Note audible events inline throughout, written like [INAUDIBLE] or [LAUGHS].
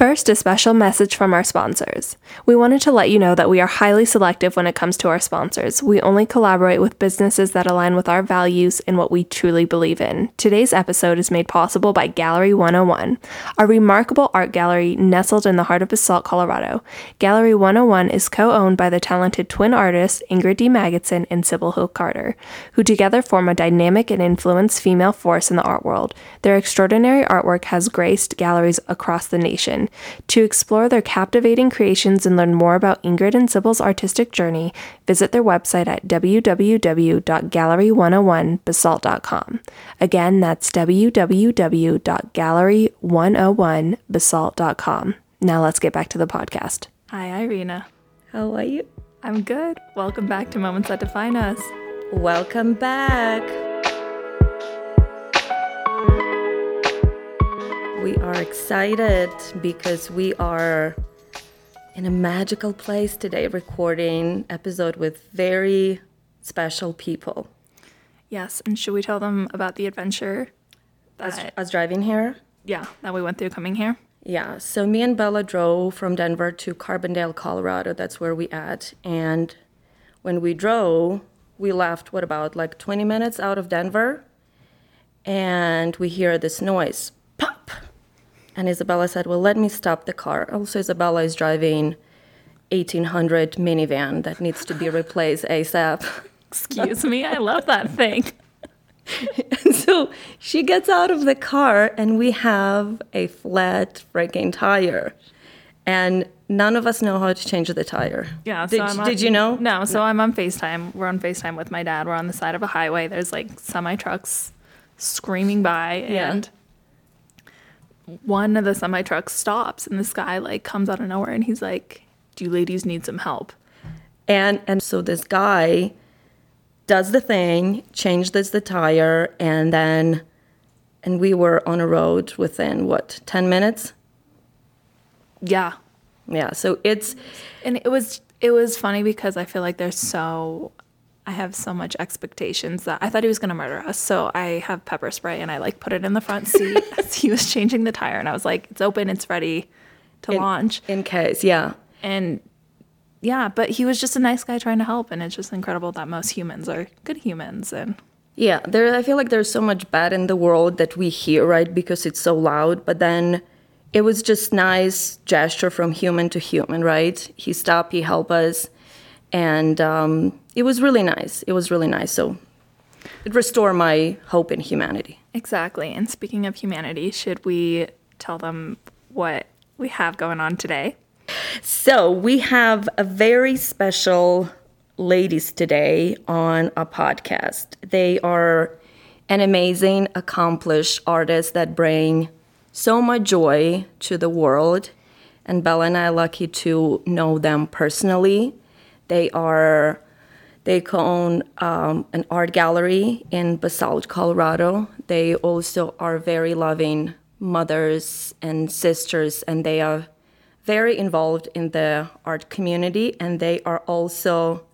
First, a special message from our sponsors. We wanted to let you know that we are highly selective when it comes to our sponsors. We only collaborate with businesses that align with our values and what we truly believe in. Today's episode is made possible by Gallery 101, a remarkable art gallery nestled in the heart of Basalt, Colorado. Gallery 101 is co owned by the talented twin artists Ingrid Dee Magidson and Sybil Hill Carter, who together form a dynamic and influenced female force in the art world. Their extraordinary artwork has graced galleries across the nation. To explore their captivating creations and learn more about Ingrid and Sybil's artistic journey, visit their website at www.gallery101basalt.com. Again, that's www.gallery101basalt.com. Now let's get back to the podcast. Hi, Irina. How are you? I'm good. Welcome back to Moments That Define Us. Welcome back. We are excited because we are in a magical place today recording episode with very special people. Yes, and should we tell them about the adventure that, us driving here. yeah, that we went through coming here? Yeah, so me and Bella drove from Denver to Carbondale, Colorado. That's where we at. And when we drove, we left what about like 20 minutes out of Denver, and we hear this noise, pop. And Isabella said, "Well, let me stop the car." Also, Isabella is driving 1800 minivan that needs to be replaced ASAP. Excuse me, I love that thing. [LAUGHS] so she gets out of the car and we have a flat freaking tire and none of us know how to change the tire Yeah. did, so I'm on- did you know No. So I'm on FaceTime. We're on FaceTime with my dad. We're on the side of a highway. There's like semi trucks screaming by, Yeah. and one of the semi trucks stops, and this guy like comes out of nowhere, and he's like, "Do you ladies need some help?" and and so this guy does the thing changes the tire and then and we were on a road within what 10 minutes Yeah. yeah so it's And it was it was funny because I feel like there's so I have so much expectations that I thought he was gonna murder us. So I have pepper spray and I like put it in the front seat [LAUGHS] as he was changing the tire, and I was like, "It's open, it's ready to in, launch." in case yeah and yeah, but he was just a nice guy trying to help, and it's just incredible that most humans are good humans. And Yeah, there. I feel like there's so much bad in the world that we hear, right? Because it's so loud. But then, it was just nice gesture from human to human, right? He stopped, he helped us, and um, it was really nice. It was really nice. So, it restored my hope in humanity. exactly. And speaking of humanity, should we tell them what we have going on today? So we have a very special ladies today on a podcast. They are an amazing, accomplished artist that bring so much joy to the world. And Bella and I are lucky to know them personally. They are they own um, an art gallery in Basalt, Colorado. They also are very loving mothers and sisters, and they are very involved in the art community. And they are also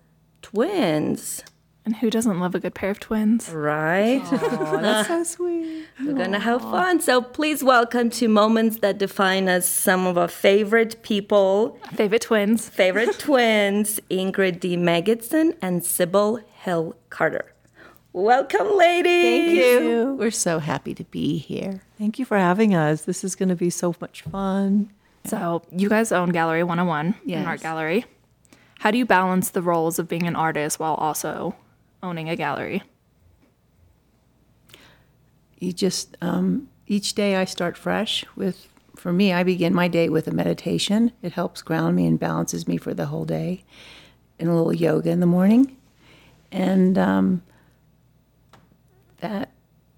twins, And who doesn't love a good pair of twins? right? that's so sweet. [LAUGHS] We're gonna have fun. So please welcome to Moments That Define Us some of our favorite people, Favorite twins. favorite [LAUGHS] twins, Ingrid Dee Magidson and Sybil Hill Carter. Welcome, ladies. Thank you. We're so happy to be here. Thank you for having us. This is going to be so much fun. So you guys own Gallery 101, an art gallery. How do you balance the roles of being an artist while also owning a gallery? You just, um, each day I start fresh with, for me, I begin my day with a meditation. It helps ground me and balances me for the whole day, and a little yoga in the morning. And um, that,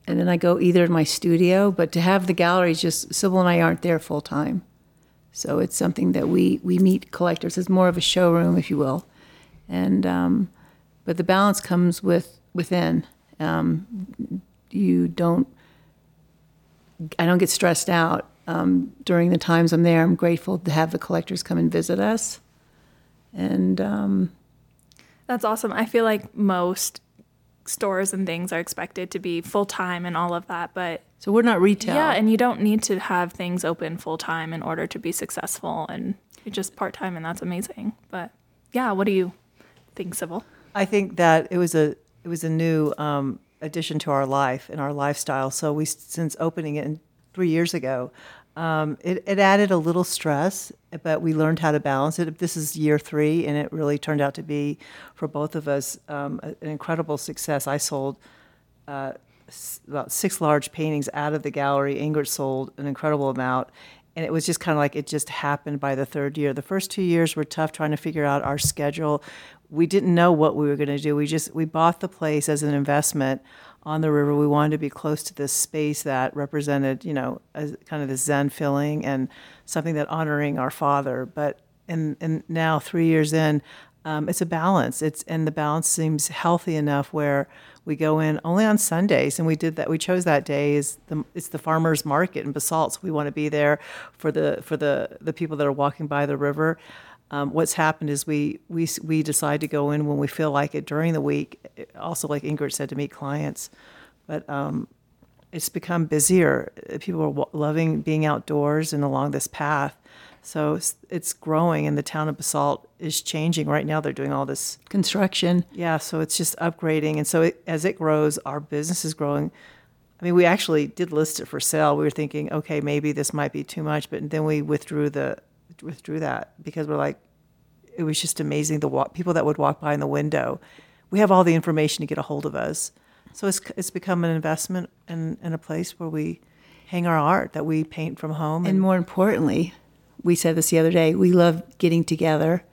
and then I go either in my studio, but to have the gallery is just, Sybil and I aren't there full time. So it's something that we, we meet collectors. It's more of a showroom, if you will. And, um, but the balance comes with, within. Um, you don't i don't get stressed out um, during the times i'm there i'm grateful to have the collectors come and visit us and um, That's awesome. I feel like most stores and things are expected to be full time and all of that, but So we're not retail. yeah, and you don't need to have things open full time in order to be successful, and you're just part time, and that's amazing. But yeah, what do you think, Sybil? I think that it was a it was a new um, addition to our life and our lifestyle. So we since opening it three years ago, um, it, it added a little stress, but we learned how to balance it. This is year three, and it really turned out to be for both of us um, an incredible success. I sold uh, about six large paintings out of the gallery. Ingrid sold an incredible amount. And it was just kind of like it just happened by the third year. The first two years were tough trying to figure out our schedule. We didn't know what we were going to do. We just we bought the place as an investment on the river. We wanted to be close to this space that represented, you know, as kind of the Zen feeling and something that honoring our father. But and and now three years in, um, it's a balance. It's and the balance seems healthy enough where we go in only on Sundays, and we did that. We chose that day is the it's the farmers market in Basalt. So we want to be there for the for the the people that are walking by the river. Um, what's happened is we we we decide to go in when we feel like it during the week. Also, like Ingrid said, to meet clients, but um, it's become busier. People are loving being outdoors and along this path. So it's, it's growing, and the town of Basalt is changing. Right now, they're doing all this construction. yeah, so it's just upgrading, and so it, as it grows, our business is growing. I mean, we actually did list it for sale. We were thinking, okay, maybe this might be too much, but then we withdrew the withdrew that because we're like, it was just amazing the walk, people that would walk by in the window. We have all the information to get a hold of us, so it's it's become an investment in, in a place where we hang our art that we paint from home. And more importantly, we said this the other day, we love getting together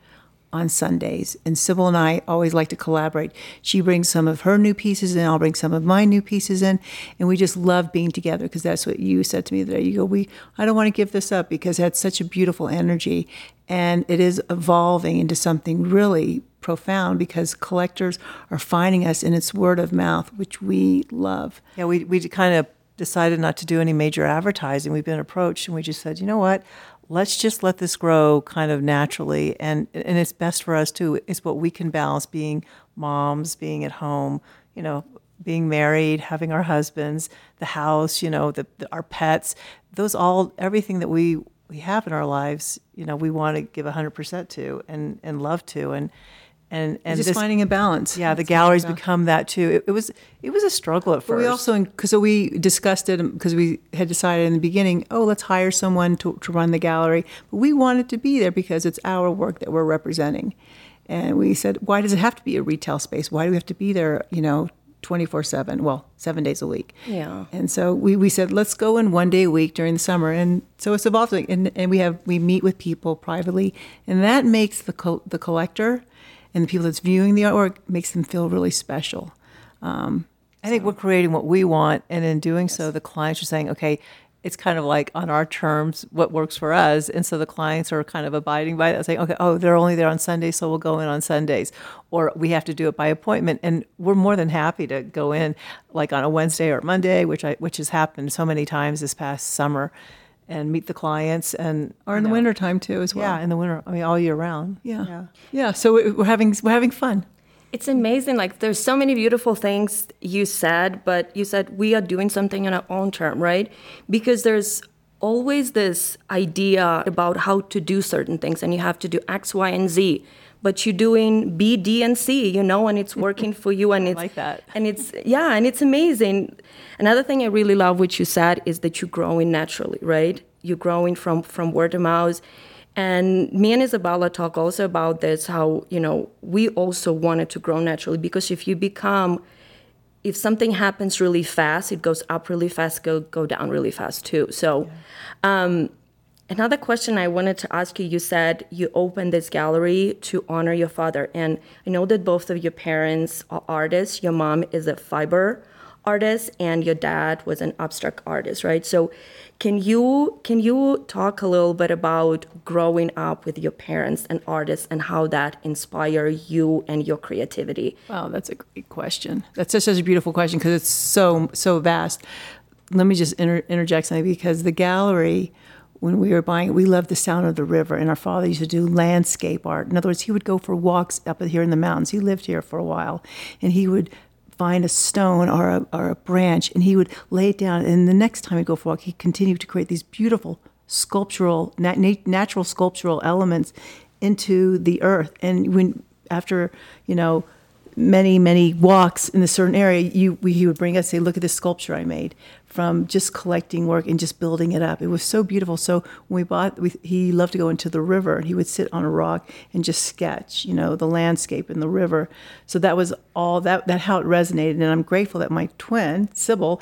on Sundays. And Sybil and I always like to collaborate. She brings some of her new pieces in, I'll bring some of my new pieces in. And we just love being together because that's what you said to me the other day. You go, we I don't want to give this up because had such a beautiful energy. And it is evolving into something really profound because collectors are finding us in its word of mouth, which we love. Yeah, we we kind of decided not to do any major advertising. We've been approached, and we just said, you know what? Let's just let this grow kind of naturally, and and it's best for us too. It's what we can balance: being moms, being at home, you know, being married, having our husbands, the house, you know, the, the our pets. Those all everything that we we have in our lives, you know, we want to give hundred percent to and and love to, and and and just this- finding a balance. yeah, the That's galleries become that too. It, it was it was a struggle at first. But we also, because we discussed it, because we had decided in the beginning, oh, let's hire someone to, to run the gallery. But we wanted to be there because it's our work that we're representing. And we said, why does it have to be a retail space? Why do we have to be there, you know, 24 7? Well, seven days a week. Yeah. And so we, we said, let's go in one day a week during the summer. And so it's evolving. And, and we have, we meet with people privately. And that makes the, col- the collector and the people that's viewing the artwork makes them feel really special. Um, I think we're creating what we want, and in doing so, the clients are saying, okay, it's kind of like on our terms what works for us, and so the clients are kind of abiding by that, saying, okay, oh, they're only there on Sundays, so we'll go in on Sundays, or we have to do it by appointment, and we're more than happy to go in like on a Wednesday or Monday, which I which has happened so many times this past summer, and meet the clients and Or in the wintertime too, as well. yeah, in the winter, I mean all year round. Yeah. Yeah. So we- we're having we're having fun. It's amazing. Like there's so many beautiful things you said, but you said we are doing something on our own term, right? Because there's always this idea about how to do certain things, and you have to do X, Y, and Z. But you're doing B, D, and C, you know, and it's working for you, and [LAUGHS] it's like that. and it's yeah, and it's amazing. Another thing I really love what you said is that you're growing naturally, right? You're growing from from word of mouth. And me and Isabella talk also about this how, you know, we also wanted to grow naturally because if you become if something happens really fast, it goes up really fast, go go down really fast too. So um Another question I wanted to ask you you said you opened this gallery to honor your father. And I know that both of your parents are artists. Your mom is a fiber artist and your dad was an abstract artist, right? So can you can you talk a little bit about growing up with your parents and artists and how that inspired you and your creativity? Wow, that's a great question. That's just such a beautiful question because it's so so vast. Let me just inter- interject something because the gallery, when we were buying it, we loved the sound of the river, and our father used to do landscape art. In other words, he would go for walks up here in the mountains. He lived here for a while, and he would find a stone or a, or a branch and he would lay it down. And the next time he'd go for a walk, he continued to create these beautiful sculptural, nat- nat- natural sculptural elements into the earth. And when, after, you know, many, many walks in a certain area, you, we, he would bring us, say, look at this sculpture I made from just collecting work and just building it up. It was so beautiful. So when we bought, we, he loved to go into the river and he would sit on a rock and just sketch, you know, the landscape and the river. So that was all that, that how it resonated. And I'm grateful that my twin, Sybil,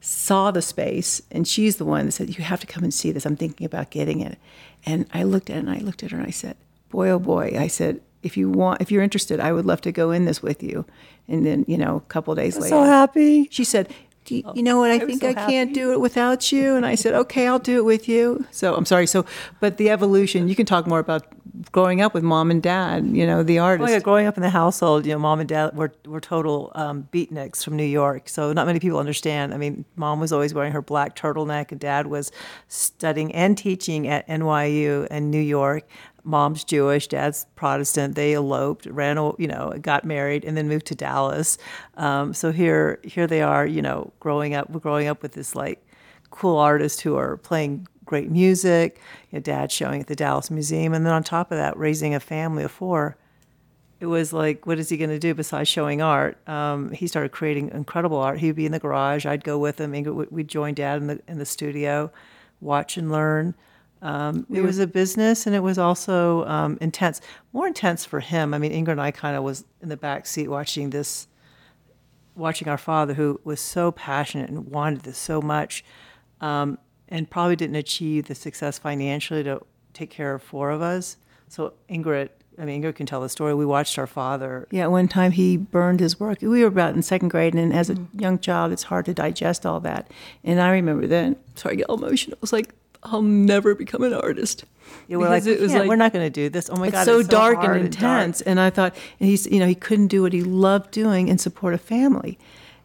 saw the space and she's the one that said, you have to come and see this. I'm thinking about getting it. And I looked at it and I looked at her and I said, boy, oh boy, I said, if you want, if you're interested, I would love to go in this with you. And then, you know, a couple days later, So happy. she said, Do you, you know what? I, was think so I can't do it without you. And I said, okay, I'll do it with you. So I'm sorry. So, but the evolution, you can talk more about growing up with mom and dad, you know, the Oh artist. yeah, growing up in the household, you know, mom and dad were were total um, beatniks from New York. So not many people understand. I mean, mom was always wearing her black turtleneck, and dad was studying and teaching at NYU in New York. Mom's Jewish, dad's Protestant. They eloped, ran, you know, got married, and then moved to Dallas. Um, so here, here they are, you know, growing up, growing up with this like cool artists who are playing great music. You know, dad showing at the Dallas Museum, and then on top of that, raising a family of four it was like, what is he going to do besides showing art? Um, he started creating incredible art. He'd be in the garage. I'd go with him. We'd join Dad in the in the studio, watch and learn. Um, it was a business, and it was also um, intense. More intense for him. I mean, Ingrid and I kind of was in the back seat watching this, watching our father, who was so passionate and wanted this so much, um, and probably didn't achieve the success financially to take care of four of us. So Ingrid, I mean, Ingrid can tell the story. We watched our father. yeah, one time he burned his work. We were about in second grade, and as a young child, it's hard to digest all that. And I remember then, sorry, I get all emotional. It was like, I'll never become an artist. Yeah, we're like, Because we can't- we're not going to do this. Oh my it's God, so it's so dark hard and dark. intense. And, I thought, and he's, you know, he couldn't do what he loved doing and support a family.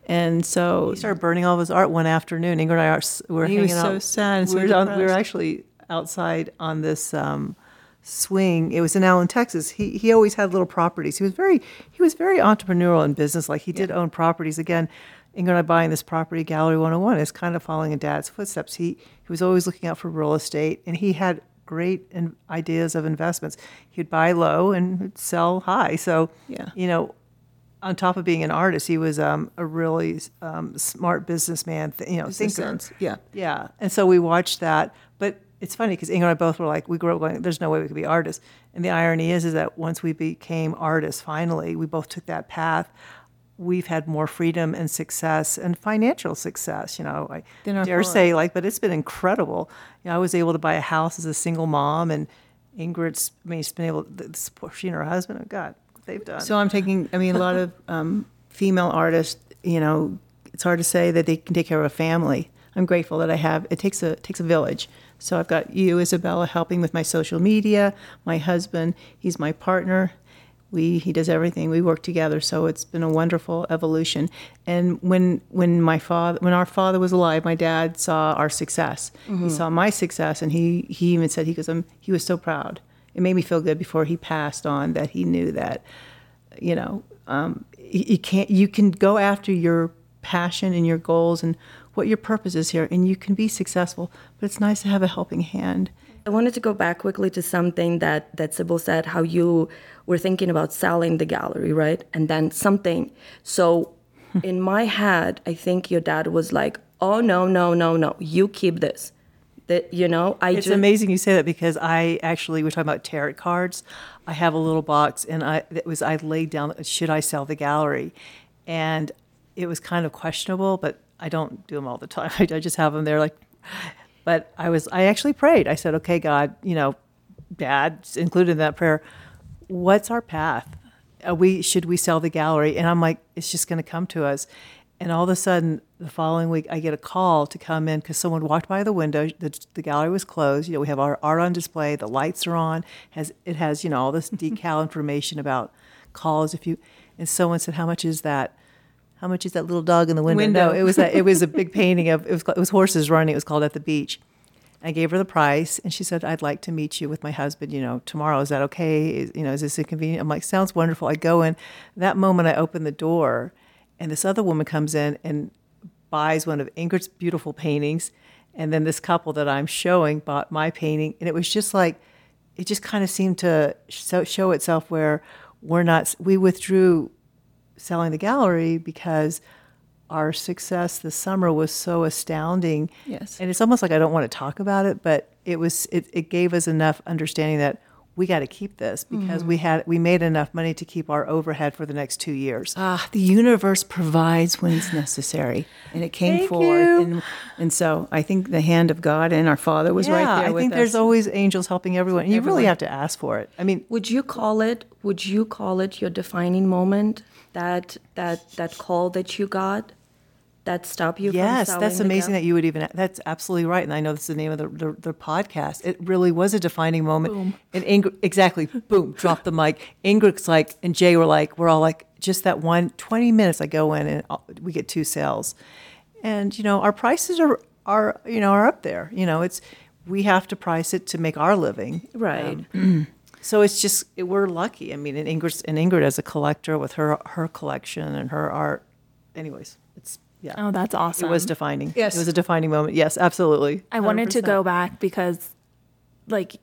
And so He started burning all of his art one afternoon. Ingrid and I are, were He hanging was out. so sad and we, so were we were actually outside on this um, swing. It was in Allen, Texas. He he always had little properties. He was very he was very entrepreneurial in business. Like he did own properties. Again, And I buying this property, Gallery 101, is kind of following in Dad's footsteps. He he was always looking out for real estate, and he had great in, ideas of investments. He'd buy low and sell high. So Yeah. you know, on top of being an artist, he was um, a really um, smart businessman. Th- you know, Business thinker. sense, yeah. yeah. And so we watched that, but it's funny because Ingrid and I both were like, we grew up going, "There's no way we could be artists." And the irony is, is that once we became artists, finally, we both took that path. We've had more freedom and success and financial success. You know, I dare say, like, but it's been incredible. You know, I was able to buy a house as a single mom, and Ingrid's, I mean, she's been able to support she and her husband. Oh God, they've done. So I'm taking, I mean, a lot of um, female artists, you know, it's hard to say that they can take care of a family. I'm grateful that I have, it takes a, takes a village. So I've got you, Isabella, helping with my social media, my husband, he's my partner. We, he does everything. We work together. So it's been a wonderful evolution. And when, when my father, when our father was alive, my dad saw our success. He saw my success and he, he even said, he goes, I'm, he was so proud. It made me feel good before he passed on that he knew that you know um, you can't you can go after your passion and your goals and what your purpose is here and you can be successful but it's nice to have a helping hand I wanted to go back quickly to something that that Sybil said, how you were thinking about selling the gallery, right? And then something. So hmm. in my head, I think your dad was like, "Oh no, no, no, no! You keep this." That you know, I It's amazing you say that because I actually we're talking about tarot cards. I have a little box, and I it was I laid down should I sell the gallery, and it was kind of questionable, but I don't do them all the time. I, [LAUGHS] I just have them there, like. But I was I actually prayed. I said, "Okay, God, you know, Dad included in that prayer. What's our path? Are we should we sell the gallery?" And I'm like, "It's just going to come to us." And all of a sudden, the following week, I get a call to come in because someone walked by the window. The, the gallery was closed. You know, we have our art on display. The lights are on. Has it has you know all this decal [LAUGHS] information about calls if you. And someone said, "How much is that?" How much is that little dog in the window? Window. No, it was a, it was a big [LAUGHS] painting of it was it was horses running. It was called at the beach. I gave her the price, and she said, "I'd like to meet you with my husband. You know, tomorrow. Is that okay? Is, you know, is this inconvenient?" I'm like, "Sounds wonderful." I go in. That moment, I open the door, and this other woman comes in and buys one of Ingrid's beautiful paintings, and then this couple that I'm showing bought my painting, and it was just like it just kind of seemed to show, show itself where we're not we withdrew selling the gallery because our success this summer was so astounding. Yes. And it's almost like I don't want to talk about it, but it was it, it gave us enough understanding that we got to keep this because we had we made enough money to keep our overhead for the next two years. Ah, the universe provides when it's necessary, and it came Thank forward. you. And, and so I think the hand of God and our Father was right there I think us. there's always angels helping everyone. You really have to ask for it. I mean, Would you call it? Would you call it your defining moment? That that that call that you got, that stopped you. yes, that's amazing that you would even. That's absolutely right, and I know this is the name of the the, the podcast. It really was a defining moment. Boom. And Ingrid, exactly, boom, drop the mic. Ingrid's like, and Jay were like, we're all like, just that one 20 minutes. I go in and I'll- we get two sales, and you know our prices are are you know are up there. You know, it's we have to price it to make our living. Right. Um, [CLEARS THROAT] So it's just it, we're lucky. I mean, and Ingrid and Ingrid as a collector with her her collection and her art. Anyways, it's yeah. Oh, that's awesome. It was defining. Yes. It was a defining moment. Yes, absolutely. I wanted to 100%. go back because, like,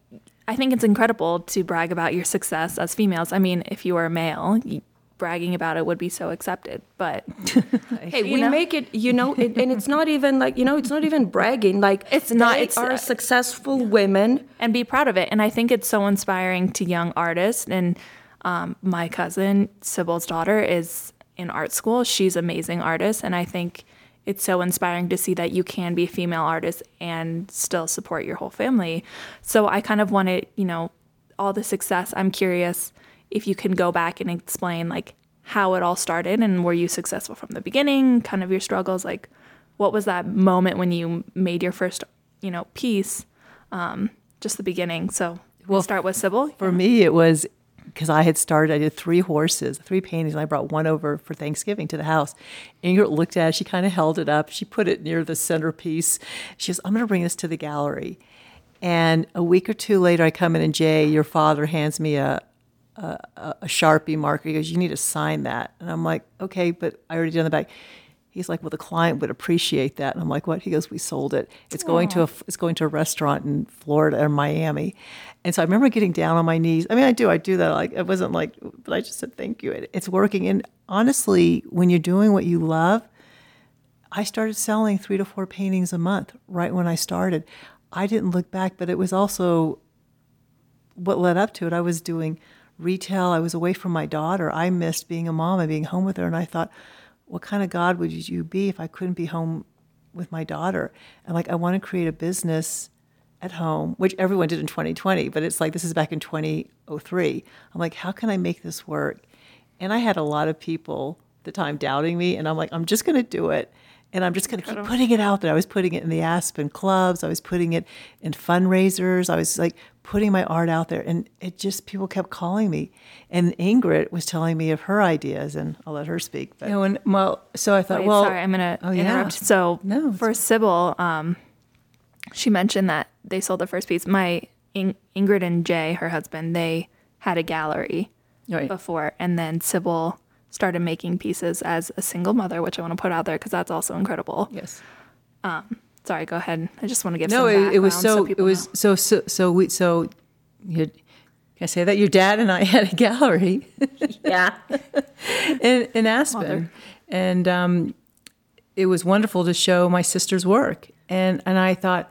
I think it's incredible to brag about your success as females. I mean, if you were a male, y bragging about it would be so accepted. But [LAUGHS] Hey, we know? make it, you know, it, and it's not even like, you know, it's not even bragging. Like, [LAUGHS] It's not- it's, are uh, successful women. and be proud of it. And I think it's so inspiring to young artists. And um, my cousin, Sybil's daughter, is in art school. She's an amazing artist. And I think it's so inspiring to see that you can be a female artist and still support your whole family. So I kind of wanted, you know, all the success. I'm curious if you can go back and explain like how it all started and were you successful from the beginning, kind of your struggles, like what was that moment when you made your first, you know, piece? um, just the beginning. So we'll start with Sybil. For me, it was because I had started. I did three horses, three paintings, and I brought one over for Thanksgiving to the house. Ingrid looked at it. She kind of held it up. She put it near the centerpiece. She goes, "I'm going to bring this to the gallery." And a week or two later, I come in, and Jay, your father, hands me a a, a Sharpie marker. He goes, "You need to sign that." And I'm like, "Okay, but I already did on the back." He's like, "Well, the client would appreciate that." And I'm like, "What?" He goes, "We sold it. It's going to a it's going to a restaurant in Florida or Miami." And so I remember getting down on my knees. I mean, I do, I do that. Like it wasn't like, but I just said, "Thank you." It, it's working. And honestly, when you're doing what you love, I started selling three to four paintings a month right when I started. I didn't look back, but it was also what led up to it. I was doing retail. I was away from my daughter. I missed being a mom and being home with her. And I thought, what kind of God would you be if I couldn't be home with my daughter? And like, I want to create a business at home, which everyone did in 2020, but it's like this is back in 2003. I'm like, how can I make this work? And I had a lot of people the time doubting me, and I'm like, I'm just going to do it. And I'm just going to keep putting it out there. I was putting it in the Aspen clubs. I was putting it in fundraisers. I was like putting my art out there. And it just, people kept calling me. And Ingrid was telling me of her ideas, and I'll let her speak. But You know, and, well, so I thought, Wait, well, sorry, I'm gonna oh, yeah. So No, for Sybil, um, she mentioned that they sold the first piece. My In- Ingrid and Jay, her husband, they had a gallery Right. before, and then Sybil started making pieces as a single mother, which I want to put out there because that's also incredible. yes. Sorry, go ahead. I just want to give No, some it, it was background so, it was know. so, so, so we, so, you, can I say that? Your dad and I [LAUGHS] had a gallery. Yeah. [LAUGHS] in, in Aspen, and um, it was wonderful to show my sister's work. And and I thought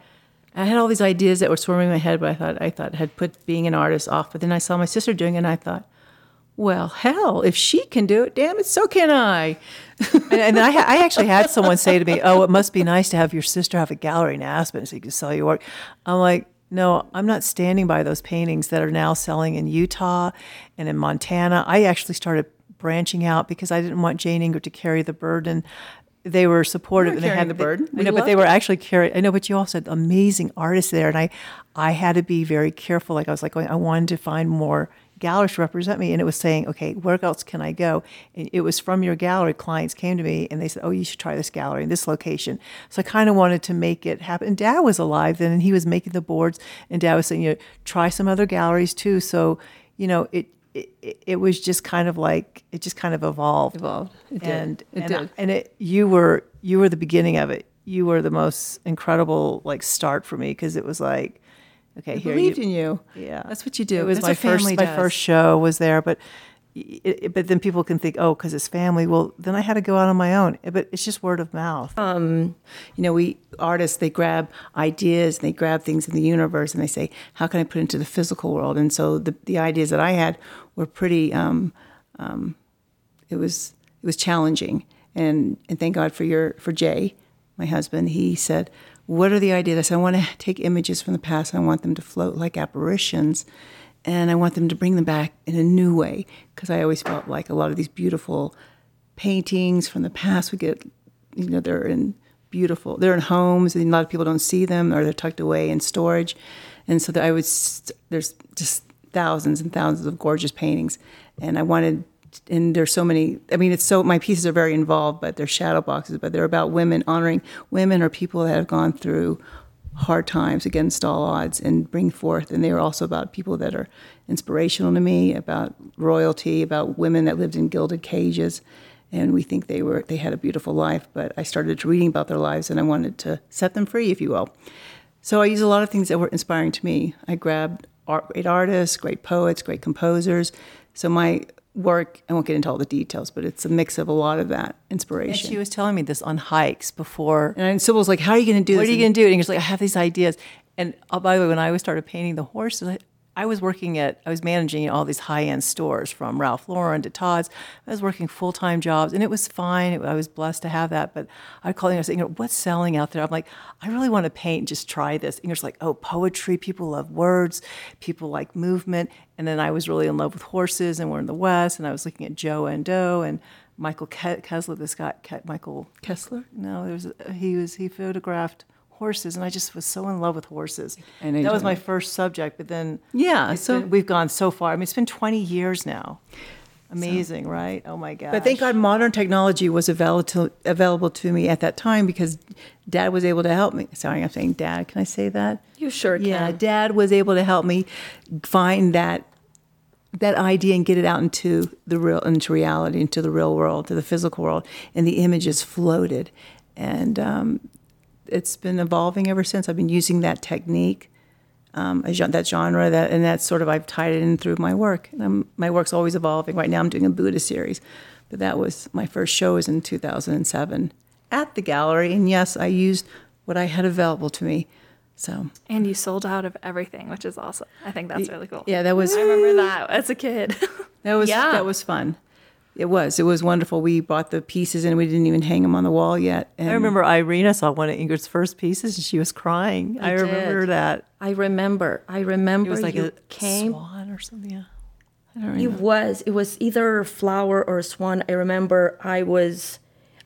I had all these ideas that were swarming in my head, but I thought I thought had put being an artist off. But then I saw my sister doing it, and I thought, well, hell, if she can do it, damn it, so can I. and, and I, I actually had someone say to me, "Oh, it must be nice to have your sister have a gallery in Aspen so you can sell your work." I'm like, "No, I'm not standing by those paintings that are now selling in Utah and in Montana." I actually started branching out because I didn't want Jane Ingrid to carry the burden. They were supportive, were and they carrying had the burden. I We know, but they were actually carrying. I know, but you also had amazing artists there, and I, I had to be very careful. Like I was like, going, I wanted to find more galleries to represent me, and it was saying, okay, where else can I go? And it was from your gallery. Clients came to me and they said, oh, you should try this gallery in this location. So I kind of wanted to make it happen. And Dad was alive then, and he was making the boards, and Dad was saying, you know, try some other galleries too. So you know, it it, it, it was just kind of like it just kind of evolved. Evolved. It did. and It and, did. and it you were you were the beginning of it. You were the most incredible like start for me because it was like okay, here believed you, in you. Yeah, That's what you do. It was That's my first my first show was there, but it, but then people can think oh because it's family. Well, then I had to go out on my own. But it's just word of mouth. you know, we artists they grab ideas and they grab things in the universe and they say, how can I put it into the physical world? And so the the ideas that I had were pretty. Um, um, it was it was challenging, and and thank God for your for Jay, my husband. He said, "What are the ideas?" I said, "I want to take images from the past. I want them to float like apparitions." And I want them to bring them back in a new way because I always felt like a lot of these beautiful paintings from the past we get you know they're in beautiful they're in homes and a lot of people don't see them or they're tucked away in storage and so i was there's just thousands and thousands of gorgeous paintings and i wanted and there's so many i mean it's so my pieces are very involved but they're shadow boxes but they're about women honoring women or people that have gone through hard times against all odds and bring forth and they're also about people that are inspirational to me about royalty about women that lived in gilded cages and we think they were they had a beautiful life but i started reading about their lives and i wanted to set them free if you will. So i use a lot of things that were inspiring to me. I grabbed art, great artists great poets great composers. So my work i won't get into all the details but it's a mix of a lot of that and inspiration she was telling me this on hikes before. and Sybil's like, "How are you going to do what this?" What are you going to do? And he was like, I have these ideas. And oh, by the way, when I started painting the horses, I, was working at, I was managing all these high end stores from Ralph Lauren to Tod's. I was working full time jobs, and it was fine. I was blessed to have that. But I'd call you and say, you know, what's selling out there? I'm like, I really want to paint. and Just try this. And you're like, oh, poetry. People love words. People like movement. And then I was really in love with horses, and we're in the West. And I was looking at Joe Endo and Michael Ke- Kessler. This guy, Ke- Michael Kessler. no, there was he was he photographed horses, and I just was so in love with horses. You that was my first subject, but then Yeah, so- been- we've gone so far. I mean, it's been twenty years now. Amazing, right? Oh my god! But thank God modern technology was available to, available to me at that time because dad was able to help me. Sorry, I'm saying dad. Can I say that? You sure can. Yeah, dad was able to help me find that that idea and get it out into the real into reality, into the real world, to the physical world, and the images floated. And um, it's been evolving ever since. I've been using that technique, um, a that genre, that and that's sort of I've tied it in through my work. And I'm, my work's always evolving. Right now, I'm doing a Buddha series, but that was my first show was in 2007 at the gallery. And yes, I used what I had available to me. So And you sold out of everything, which is awesome. I think that's really cool. yeah, that was I remember that as a kid. That was [LAUGHS] Yeah. that was fun. It was. It was wonderful. We bought the pieces and we didn't even hang them on the wall yet. And I remember Irina saw one of Ingrid's first pieces, and she was crying. I, remember did. that. I remember. I remember It was like you a came. swan or something. Yeah. It was. It was either a flower or a swan. I remember I was,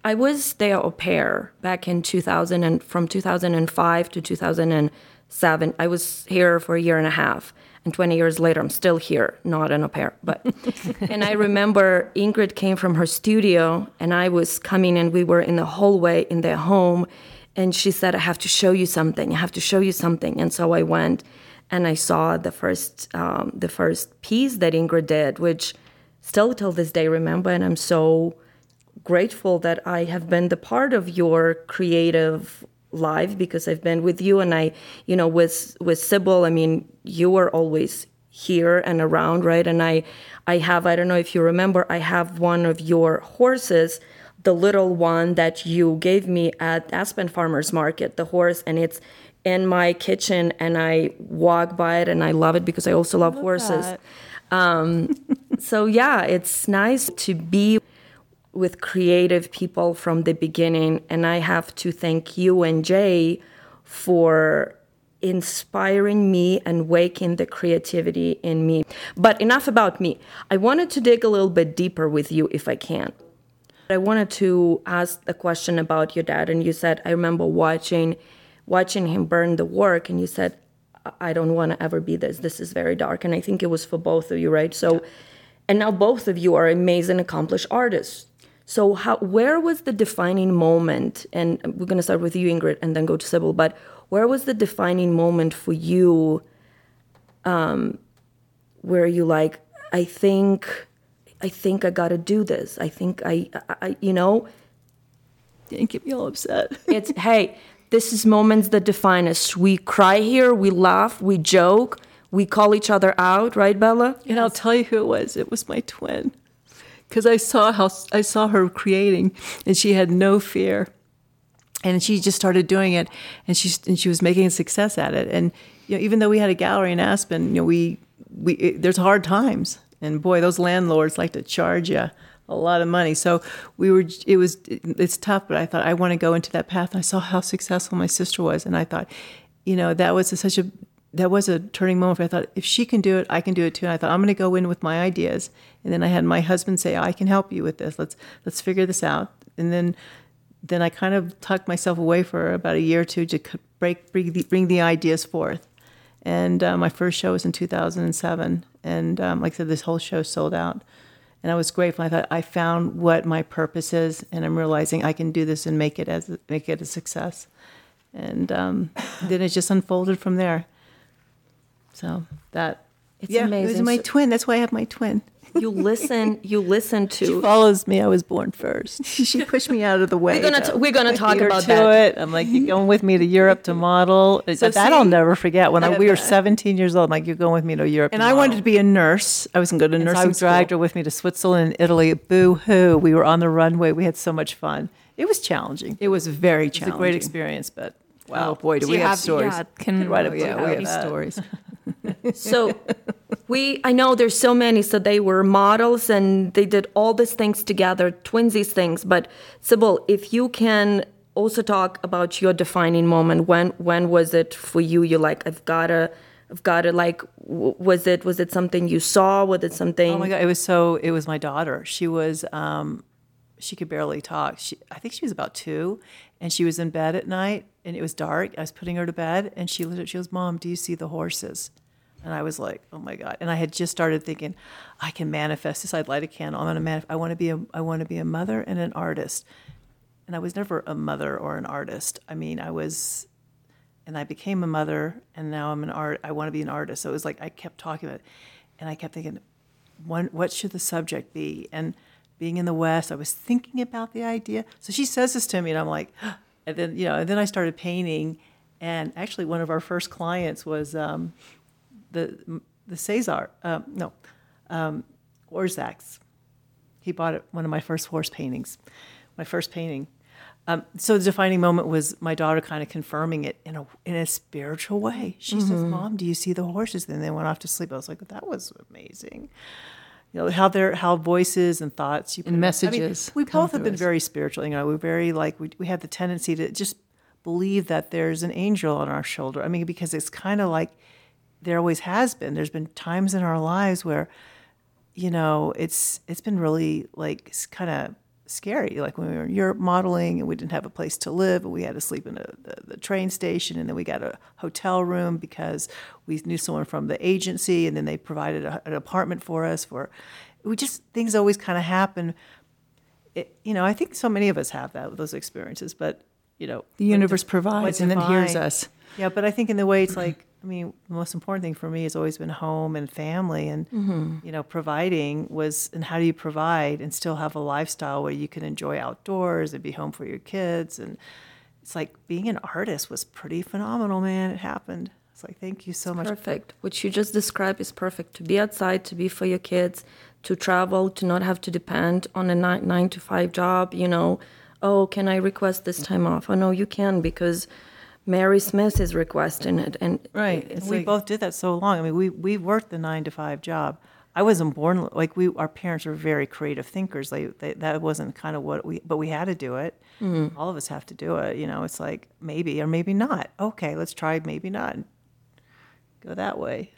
I was their au pair back in 2000 and from 2005 to 2007. I was here for a year and a half, and 20 years later, I'm still here, not an au pair. But, [LAUGHS] and I remember Ingrid came from her studio, and I was coming, and we were in the hallway in their home, and she said, "I have to show you something. I have to show you something." And so I went and I saw the first um, the first piece that Ingrid did, which still till this day remember, and I'm so grateful that I have been the part of your creative life because I've been with you and I, you know, with with Sybil. I mean, you were always here and around, right? And I, I have I don't know if you remember, I have one of your horses. The little one that you gave me at Aspen Farmers Market, the horse, and it's in my kitchen and I walk by it and I love it because I also love, horses. Um, [LAUGHS] so yeah, it's nice to be with creative people from the beginning and I have to thank you and Jay for inspiring me and waking the creativity in me. But enough about me. I wanted to dig a little bit deeper with you if I can. I wanted to ask a question about your dad, and you said I remember watching, watching him burn the work, and you said, "I don't want to ever be this. This is very dark." And I think it was for both of you, right? So, and now both of you are amazing, accomplished artists. So, how, where was the defining moment? And we're gonna start with you, Ingrid, and then go to Sybil. But where was the defining moment for you, um, where you like, I think, I think I got to do this. I think I, I, you know, Didn't get me all upset. [LAUGHS] it's hey, this is moments that define us. We cry here, we laugh, we joke, we call each other out, right, Bella? And I'll tell you who it was. It was my twin, because I saw how I saw her creating, and she had no fear, and she just started doing it, and she and she was making a success at it. And you know, even though we had a gallery in Aspen, you know, we we it, there's hard times, and boy, those landlords like to charge you a lot of money. So we were. It was. It's tough, but I thought I want to go into that path. And I saw how successful my sister was, and I thought, you know, that was such a that was a turning moment. I thought if she can do it, I can do it too. And I thought I'm going to go in with my ideas, and then I had my husband say, I can help you with this. Let's let's figure this out. And then then I kind of tucked myself away for about a year or two to break bring the, bring the ideas forth. And uh, my first show was in 2007, and um, like I said, this whole show sold out. And I was grateful. I thought I found what my purpose is, and I'm realizing I can do this and make it as make it a success. And um, then it just unfolded from there. So that It's yeah, It amazing. was my So- twin. That's why I have my twin. [LAUGHS] You listen, you listen to. She follows me. I was born first. [LAUGHS] she pushed me out of the way. We're gonna t- we're gonna talk about to that. It. I'm like, you're going with me to Europe to model. So that I'll never forget. When I, we were [LAUGHS] 17 years old, I'm like, you're going with me to Europe. and to I wanted to be a nurse. I was going to go to And so I dragged school. her with me to Switzerland and Italy. Boo hoo. We were on the runway. We had so much fun. It was challenging. It was very challenging. It was a challenging. great experience, but oh, wow. Oh boy, do, Do we have, have- stories? yeah, can- write a oh, book yeah, about we these have stories. So we I know there's so many. So they were models and they did all these things together, twinsies things. But Sybil, if you can also talk about your defining moment, when when was it for you? You're like, I've gotta I've gotta like was it was it something you saw? Was it something Oh my god! It was so. It was my daughter. She was. Um, she could barely talk. She, I think she was about two, and she was in bed at night, and it was dark. I was putting her to bed, and she looked. at- She goes, "Mom, do you see the horses?" And I was like, "Oh my god!" And I had just started thinking, "I can manifest this. I'd light a candle. I'm gonna manif- I want to be a. I want to be a mother and an artist." And I was never a mother or an artist. I mean, I was and I became a mother, and now I'm an art. I want to be an artist. So it was like I kept talking about it, and I kept thinking, one, what should the subject be? And being in the West, I was thinking about the idea. So she says this to me, and I'm like, [GASPS] and then you know, and then I started painting, and actually one of our first clients was um, the the Cesar, um, no, um, Orzak's. He bought it, one of my first horse paintings, my first painting. Um, so the defining moment was my daughter kind of confirming it in a in a spiritual way. She says, "Mom, do you see the horses?" And then they went off to sleep. I was like, "That was amazing." You know how their how voices and thoughts you put And in- I mean, messages we both have been us. very spiritual. You know, we're very like we we have the tendency to just believe that there's an angel on our shoulder. I mean, because it's kind of like there always has been. There's been times in our lives where you know, it's it's been really like kind of scary. Like when we were in Europe modeling and we didn't have a place to live, and we had to sleep in a, the, the train station, and then we got a hotel room because we knew someone from the agency, and then they provided a, an apartment for us. For we just things always kind of happen. It, you know, I think so many of us have that those experiences, but you know, The universe provides and then hears us. yeah, but I think in the way it's like, I mean, the most important thing for me has always been home and family, and Mm-hmm. you know, providing was, and how do you provide and still have a lifestyle where you can enjoy outdoors and be home for your kids, and it's like being an artist was pretty phenomenal, man. It happened. It's like, thank you so much. Perfect. What you just described is perfect. To be outside, to be for your kids, to travel, to not have to depend on a nine, nine to five job. You know, oh, can I request this time off? Oh no, you can because Mary Smith is requesting it, and Right. And we both did that so long. I mean, we we worked the nine to five job. I wasn't born like we. Our parents were very creative thinkers. Like they that wasn't kind of what we. But we had to do it. Mm. All of us have to do it. You know, it's like maybe or maybe not. Okay, let's try maybe not. Go that way.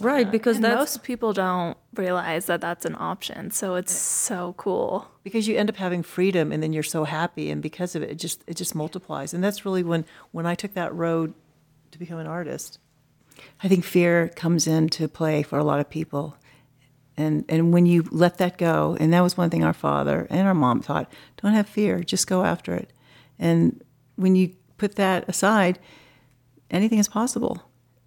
Right because that's most people don't realize that that's an option. So it's so cool. because you end up having freedom and then you're so happy and because of it it just it just multiplies and that's really when when i took that road to become an artist I think fear comes into play for a lot of people. And and when you let that go, and that was one thing our father and our mom taught, don't have fear, just go after it. And when you put that aside, anything is possible.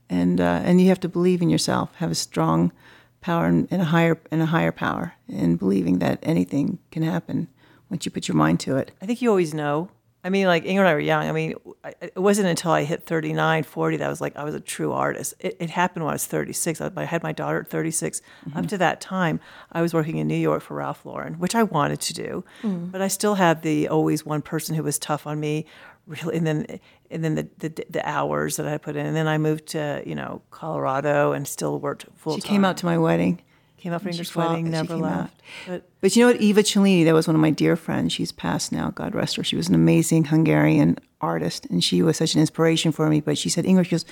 And uh, and you have to believe in yourself, have a strong power and, and a higher and a higher power, and believing that anything can happen once you put your mind to it. I think you always know. I mean, like Ingrid and I were young. I mean, I, it wasn't until I hit 39, 40 that I was like, I was a true artist. It, it happened when I was 36. I, I had my daughter at 36. Up to that time, I was working in New York for Ralph Lauren, which I wanted to do. But I still had the always one person who was tough on me. Really, and then and then the, the the hours that I put in, and then I moved to you know Colorado and still worked full She time. came out to my wedding. Came out for wedding, never left. But But you know what? Eva Cellini, that was one of my dear friends. She's passed now, God rest her. She was an amazing Hungarian artist, and she was such an inspiration for me. But she said, English, she goes,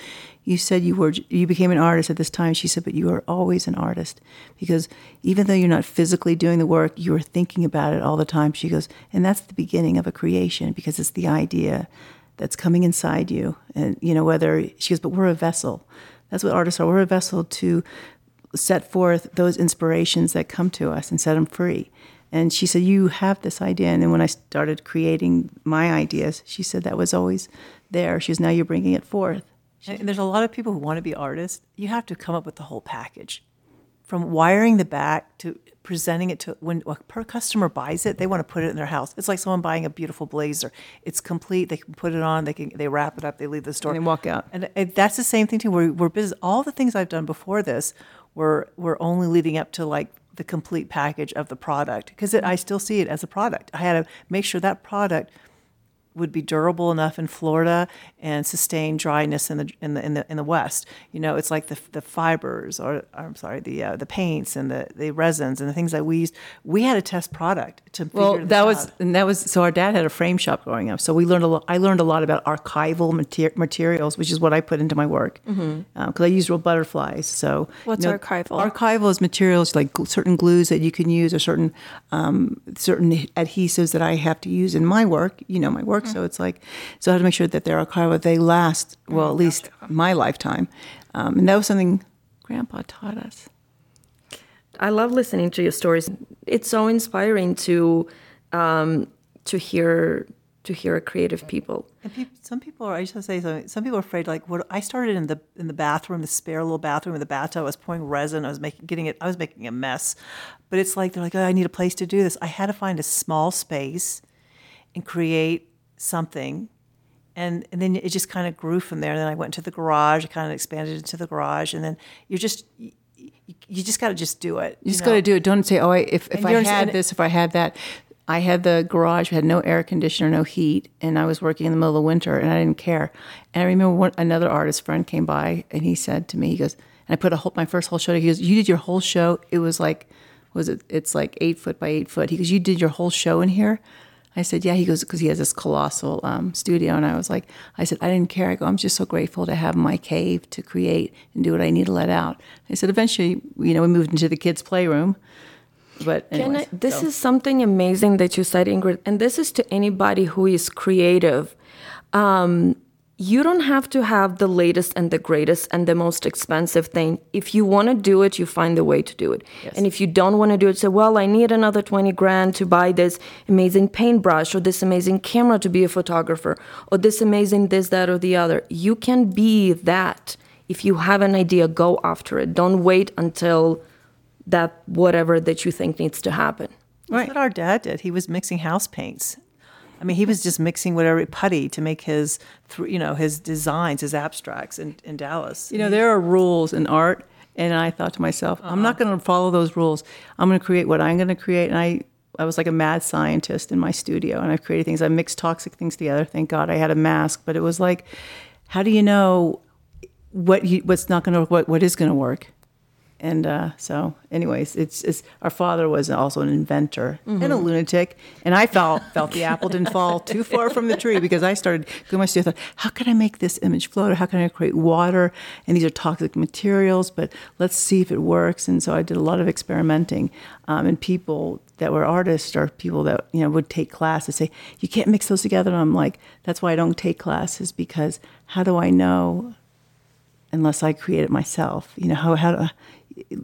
you said you were you became an artist at this time. She said, but you are always an artist because even though you're not physically doing the work, you are thinking about it all the time. She goes, and that's the beginning of a creation because it's the idea that's coming inside you. And you know whether she goes, but we're a vessel. That's what artists are. We're a vessel to set forth those inspirations that come to us and set them free. And she said, You have this idea. And then when I started creating my ideas, she said that was always there. She says, Now you're bringing it forth. And there's a lot of people who want to be artists. You have to come up with the whole package, from wiring the back to presenting it to when a customer buys it, they want to put it in their house. It's like someone buying a beautiful blazer. It's complete. They can put it on. They can they wrap it up. They leave the store And they walk out. And it, that's the same thing too. We're we're busy. All the things I've done before this were were only leading up to like the complete package of the product because I still see it as a product. I had to make sure that product would be durable enough in Florida and sustain dryness in the in the in the in the West. You know, it's like the the fibers or I'm sorry, the uh, the paints and the the resins and the things that we used. We had a test product to Well, that was and that was so. Our dad had a frame shop growing up, so we learned a lot. I learned a lot about archival mater- materials, which is what I put into my work because I use real butterflies. So What's archival? Archival is materials like gl- certain glues that you can use, or certain um, certain adhesives that I have to use in my work. You know, my work. So it's like so I have to make sure that they're archival. But they last well, at least my lifetime, um, and that was something Grandpa taught us. I love listening to your stories. It's so inspiring to um, to hear to hear creative people. And people, some people are. I just want to say something. Some people are afraid. Like what I started in the in the bathroom, the spare little bathroom in the bathtub. I was pouring resin. I was making getting it. I was making a mess. But it's like they're like, oh, I need a place to do this. I had to find a small space and create something. And, and then it just kind of grew from there. And then I went to the garage. I kind of expanded into the garage. And then you're just, you, you just got to just do it. You just got to do it. Don't say, "Oh, I, if if And I had this, if I had that." I had the garage, we had no air conditioner, no heat, and I was working in the middle of winter, and I didn't care. And I remember one, another artist friend came by, and he said to me, he goes, and I put a whole, my first whole show. He goes, "You did your whole show. It was like, was it? It's like eight foot by eight foot." He goes, "You did your whole show in here." I said, "Yeah." He goes, "Because he has this colossal um, studio," and I was like, "I said I didn't care. I go, I'm just so grateful to have my cave to create and do what I need to let out." I said, "Eventually, you know, we moved into the kids' playroom." But Can anyways, I, this so- is something amazing that you said, Ingrid, and this is to anybody who is creative. Um, you don't have to have the latest and the greatest and the most expensive thing. If you want to do it, you find a way to do it. And if you don't want to do it, say, well, I need another 20 grand to buy this amazing paintbrush or this amazing camera to be a photographer or this amazing this, that, or the other. You can be that. If you have an idea, go after it. Don't wait until that whatever that you think needs to happen. That's what our dad did. He was mixing house paints. I mean, he was just mixing whatever putty to make his, you know, his designs, his abstracts in, in Dallas. You know, there are rules in art, and I thought to myself, I'm not uh-huh. going to follow those rules. I'm going to create what I'm going to create. And I, I was like a mad scientist in my studio, and I've created things. I mixed toxic things together. Thank God I had a mask, but it was like, how do you know what you, what's not going to work, what, what is going to work? And uh, so, anyways, it's, it's our father was also an inventor and a lunatic, and I felt felt the apple didn't fall too far from the tree because I started going my studio. I thought, how can I make this image float? Or how can I create water? And these are toxic materials, but let's see if it works. And so I did a lot of experimenting, um, and people that were artists or people that you know would take classes say you can't mix those together. And I'm like, that's why I don't take classes because how do I know unless I create it myself. You know how how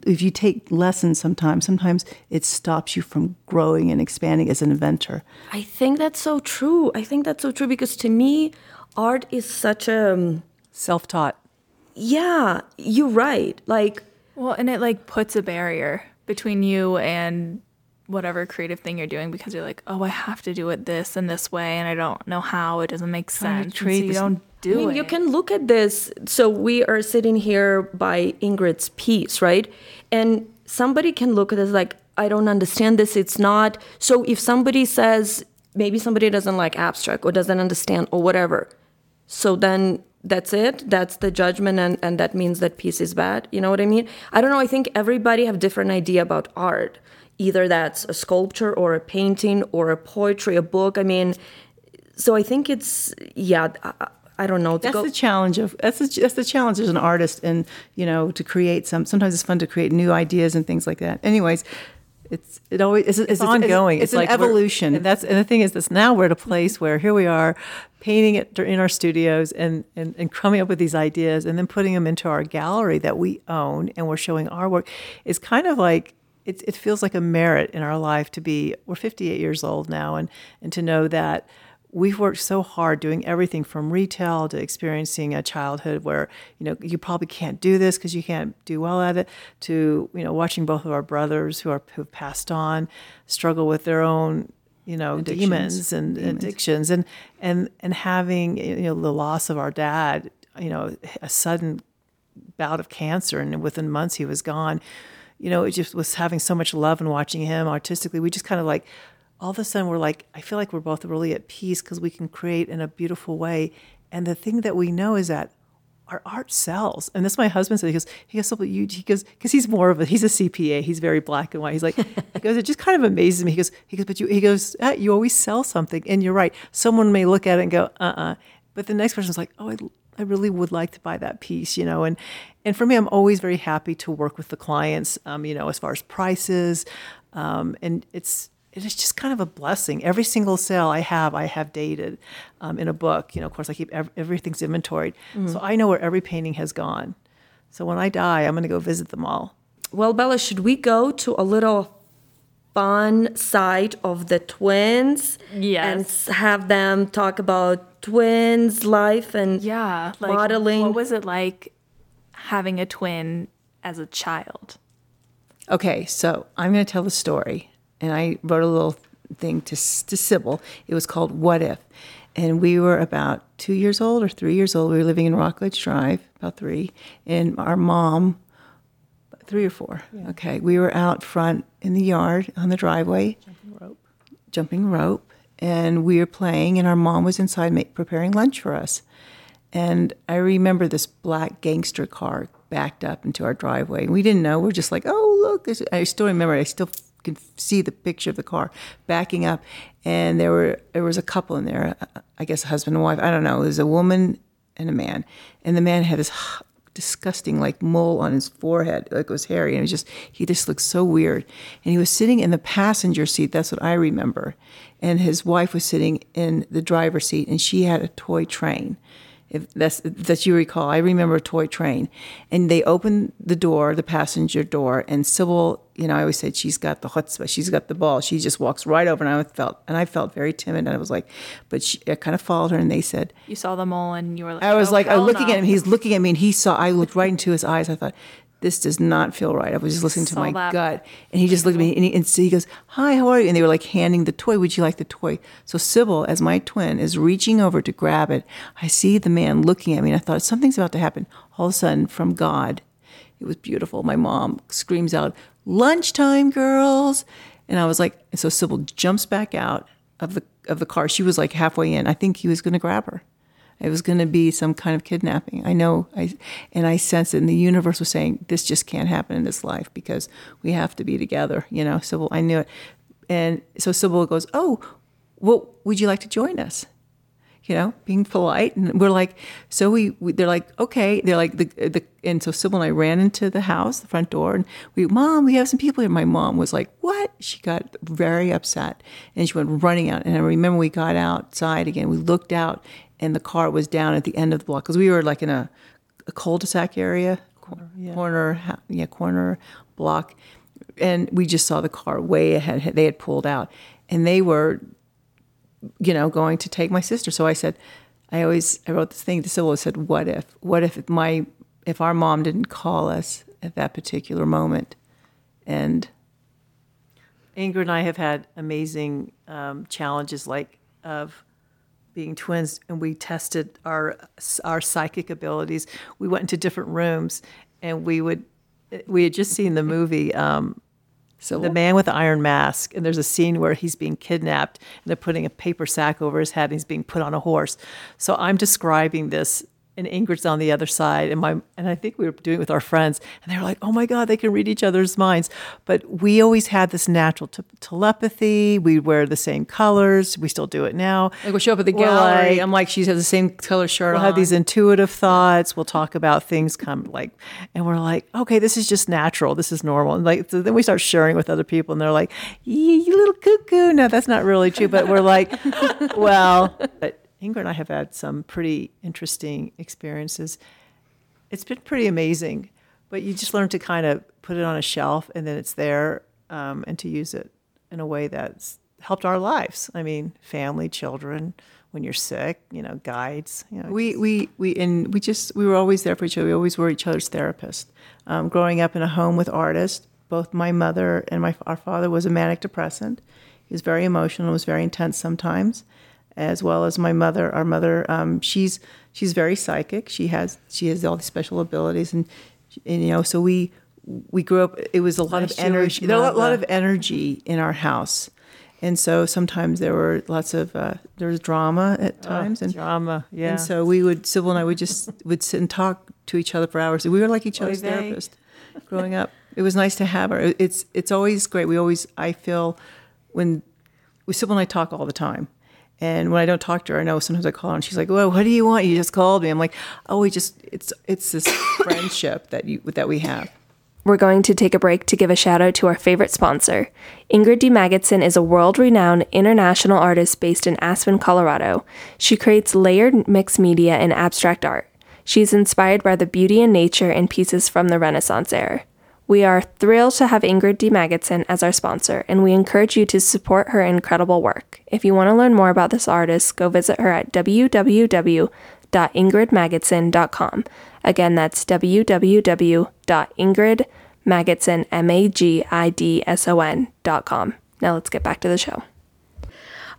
if you take lessons sometimes, sometimes it stops you from growing and expanding as an inventor. I think that's so true. I think that's so true because to me, art is such a um, Self-taught. yeah. You're right. Like Well, and it like puts a barrier between you and whatever creative thing you're doing because you're like, oh, I have to do it this and this way, and I don't know how. It doesn't make sense. so you don't do I mean, it. you can look at this. So we are sitting here by Ingrid's piece, right? And somebody can look at this like, I don't understand this. It's not. So if somebody says, maybe somebody doesn't like abstract or doesn't understand or whatever, so then that's it. That's the judgment, and, and that means that piece is bad. You know what I mean? I don't know. I think everybody have different idea about art. Either that's a sculpture or a painting or a poetry, a book. I mean, so I think it's yeah. I, I don't know. That's go, the challenge of that's the, that's the challenge as an artist, and you know to create some. Sometimes it's fun to create new ideas and things like that. Anyways, it's it always it's, it's, ongoing. It's, It's an like we're- evolution. And that's and the thing is, this now we're at a place where here we are, painting it in our studios and, and and coming up with these ideas, and then putting them into our gallery that we own, and we're showing our work. It's kind of like it, it feels like a merit in our life to be. We're 58 years old now, and and to know that we've worked so hard doing everything from retail to experiencing a childhood where you know you probably can't do this because you can't do well at it to you know watching both of our brothers who are who've passed on struggle with their own you know demons and addictions and and and having you know the loss of our dad you know a sudden bout of cancer and within months he was gone you know it just was having so much love and watching him artistically. We just kind of like all of a sudden we're like i feel like we're both really at peace because we can create in a beautiful way. And the thing that we know is that our art sells. And what my husband said. He goes he goes you he goes because he's more of a he's a cpa he's very black and white. He's like [LAUGHS] he goes it just kind of amazes me. He goes he goes but you he goes ah, you always sell something. And you're right. Someone may look at it and go uh-uh. But the next person's like oh I, I really would like to buy that piece you know and and for me i'm always very happy to work with the clients um, you know as far as prices um, and it's it is just kind of a blessing. Every single sale I have, I have dated um, in a book. You know, of course, I keep ev- everything's inventoried, so I know where every painting has gone. So when I die, I'm going to go visit them all. well, Bella, should we go to a little fun side of the twins? Yes. And have them talk about twins life and yeah, like modeling. What was it like having a twin as a child? Okay, so I'm going to tell the story, and I wrote a little thing to to Sybil. It was called "What If," and we were about two years old or three years old. We were living in Rockledge Drive, about three, and our mom, three or four. Okay, we were out front in the yard on the driveway, jumping rope, jumping rope, and we were playing, and our mom was inside ma- preparing lunch for us. And I remember this black gangster car backed up into our driveway. We didn't know. We're just like, oh, look. I still remember. I still can see the picture of the car backing up. And there were there was a couple in there. uh, I guess a husband and wife. I don't know. It was a woman and a man. And the man had this disgusting like mole on his forehead, like it was hairy. And it was just he just looked so weird. And he was sitting in the passenger seat. That's what I remember. And his wife was sitting in the driver's seat, and she had a toy train if that's that you recall. I remember a toy train, and they opened the door, the passenger door, and Sybil, you know, I always said she's got the chutzpah, she's got the ball. She just walks right over, and I felt, and I felt very timid, and I was like, but she, I kind of followed her, and they said, You saw the mole and you were like, I was "Oh, like, I looking no." at him, he's looking at me, and he saw. I looked right into his eyes. I thought. This does not feel right. I was just listening to my that. gut, and he just looked at me, and he, and so he goes, "Hi, how are you?" And they were like handing the toy. Would you like the toy? So Sybil, as my twin, is reaching over to grab it. I see the man looking at me, and I thought something's about to happen. All of a sudden, from God, it was beautiful. My mom screams out, "Lunchtime, girls!" And I was like, so Sybil jumps back out of the of the car. She was like halfway in. I think he was going to grab her. It was going to be some kind of kidnapping. I know, I and I sensed it. And the universe was saying, "This just can't happen in this life because we have to be together." You know, Sybil. I knew it, and so Sybil goes, "Oh, well, would you like to join us?" You know, being polite. And we're like, so we, we they're like, okay. They're like, the, the, and so Sybil and I ran into the house, the front door, and we, mom, we have some people here. My mom was like, what? She got very upset and she went running out. And I remember we got outside again, we looked out and the car was down at the end of the block because we were like in a, a cul-de-sac area, corner, corner, ha- yeah, corner block. And we just saw the car way ahead. They had pulled out and they were you know, going to take my sister. So I said, I always I wrote this thing to Sybil. I said, "What if? What if my if our mom didn't call us at that particular moment. And Ingrid and I have had amazing um, challenges, like of being twins, and we tested our our psychic abilities. We went into different rooms, and we would we had just seen the movie. Um, so the man with the iron mask, and there's a scene where he's being kidnapped, and they're putting a paper sack over his head, and he's being put on a horse. So I'm describing this and Ingrid's on the other side, and my and I think we were doing it with our friends, and they were like, "Oh my God, they can read each other's minds." But we always had this natural te- telepathy. We wear the same colors. We still do it now. Like we'll show up at the We're gallery. like- I'm like, she has the same color shirt We'll on. have these intuitive thoughts. We'll talk about things come like, and we're like, okay, this is just natural. This is normal. And like, so then we start sharing with other people, and they're like, "Yee, you little cuckoo. No, that's not really true. But we're like, [LAUGHS] well, but Ingrid and I have had some pretty interesting experiences. It's been pretty amazing, but you just learn to kind of put it on a shelf, and then it's there, um, and to use it in a way that's helped our lives. I mean, family, children. When you're sick, you know, guides. You know, We we we and we just we were always there for each other. We always were each other's therapist. Um, growing up in a home with artists, both my mother and my our father was a manic depressant. He was very emotional. Was very intense sometimes, as well as my mother. Our mother, um, she's she's very psychic. She has she has all these special abilities, and, and you know, so we we grew up. It was a lot Nice of energy. There was a lot of energy in our house. And so sometimes there were lots of uh, there was drama at times, and drama, yeah. and so we would, Sybil and I would just would sit and talk to each other for hours. We were like each other's therapist growing up. It was nice to have her. It's it's always great. We always I feel when we Sybil and I talk all the time. And when I don't talk to her, I know sometimes I call her and she's like, "Well, what do you want? You just called me." I'm like, "Oh, we just it's it's this [LAUGHS] friendship that you that we have." We're going to take a break to give a shout out to our favorite sponsor. Ingrid Dee Magidson is a world renowned international artist based in Aspen, Colorado. She creates layered mixed media and abstract art. She's inspired by the beauty in nature and pieces from the Renaissance era. We are thrilled to have Ingrid Dee Magidson as our sponsor, and we encourage you to support her incredible work. If you want to learn more about this artist, go visit her at www.ingridmagidson.com. Again, that's www.ingridmagidson. Now let's get back to the show.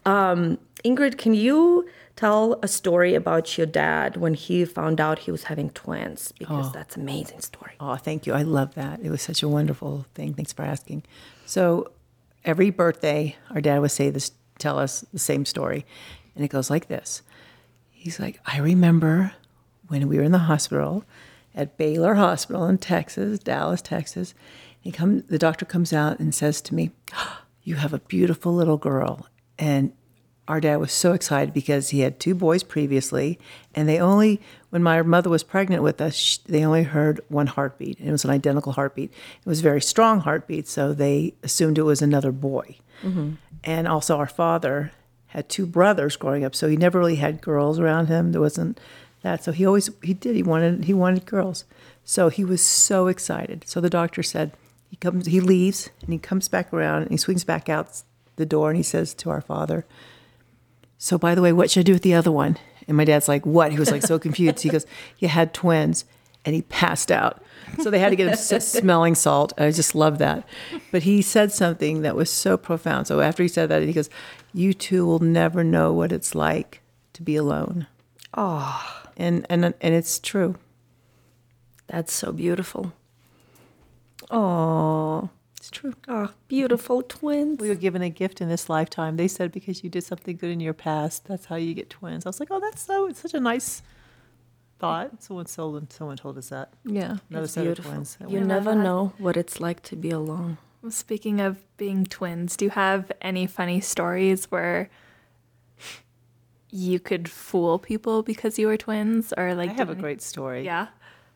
Um, ingrid, can you tell a story about your dad when he found out he was having twins? Because oh. that's an amazing story. Oh, thank you. I love that. It was such a wonderful thing. Thanks for asking. So, every birthday, our dad would say this, tell us the same story, and it goes like this. He's like, I remember when we were in the hospital at Baylor Hospital in Texas, Dallas, Texas. He come, the doctor comes out and says to me, ah, "You have a beautiful little girl," and our dad was so excited because he had two boys previously, and they only, when my mother was pregnant with us, they only heard one heartbeat, and it was an identical heartbeat. It was a very strong heartbeat, so they assumed it was another boy. Mm-hmm. And also, our father had two brothers growing up, so he never really had girls around him. There wasn't that, so he always he did he wanted he wanted girls, so he was so excited. So the doctor said he comes he leaves and he comes back around and he swings back out the door and he says to our father, so by the way, what should I do with the other one? And my dad's like, what? He was like so [LAUGHS] confused. He goes, you had twins. And he passed out. So they had to get him smelling salt. I just love that. But he said something that was so profound. So after he said that, he goes, you two will never know what it's like to be alone. Oh. And, and, and it's true. That's so beautiful. Oh, true. Oh, beautiful twins. we were given a gift in this lifetime. They said because you did something good in your past, that's how you get twins. I was like, oh, that's so it's such a nice thought. Someone sold someone told us that. Yeah. Another It's set beautiful. of twins. You never know what it's like to be alone. Well, Speaking of being twins, do you have any funny stories where you could fool people because you were twins, or like? I have a great story. Yeah.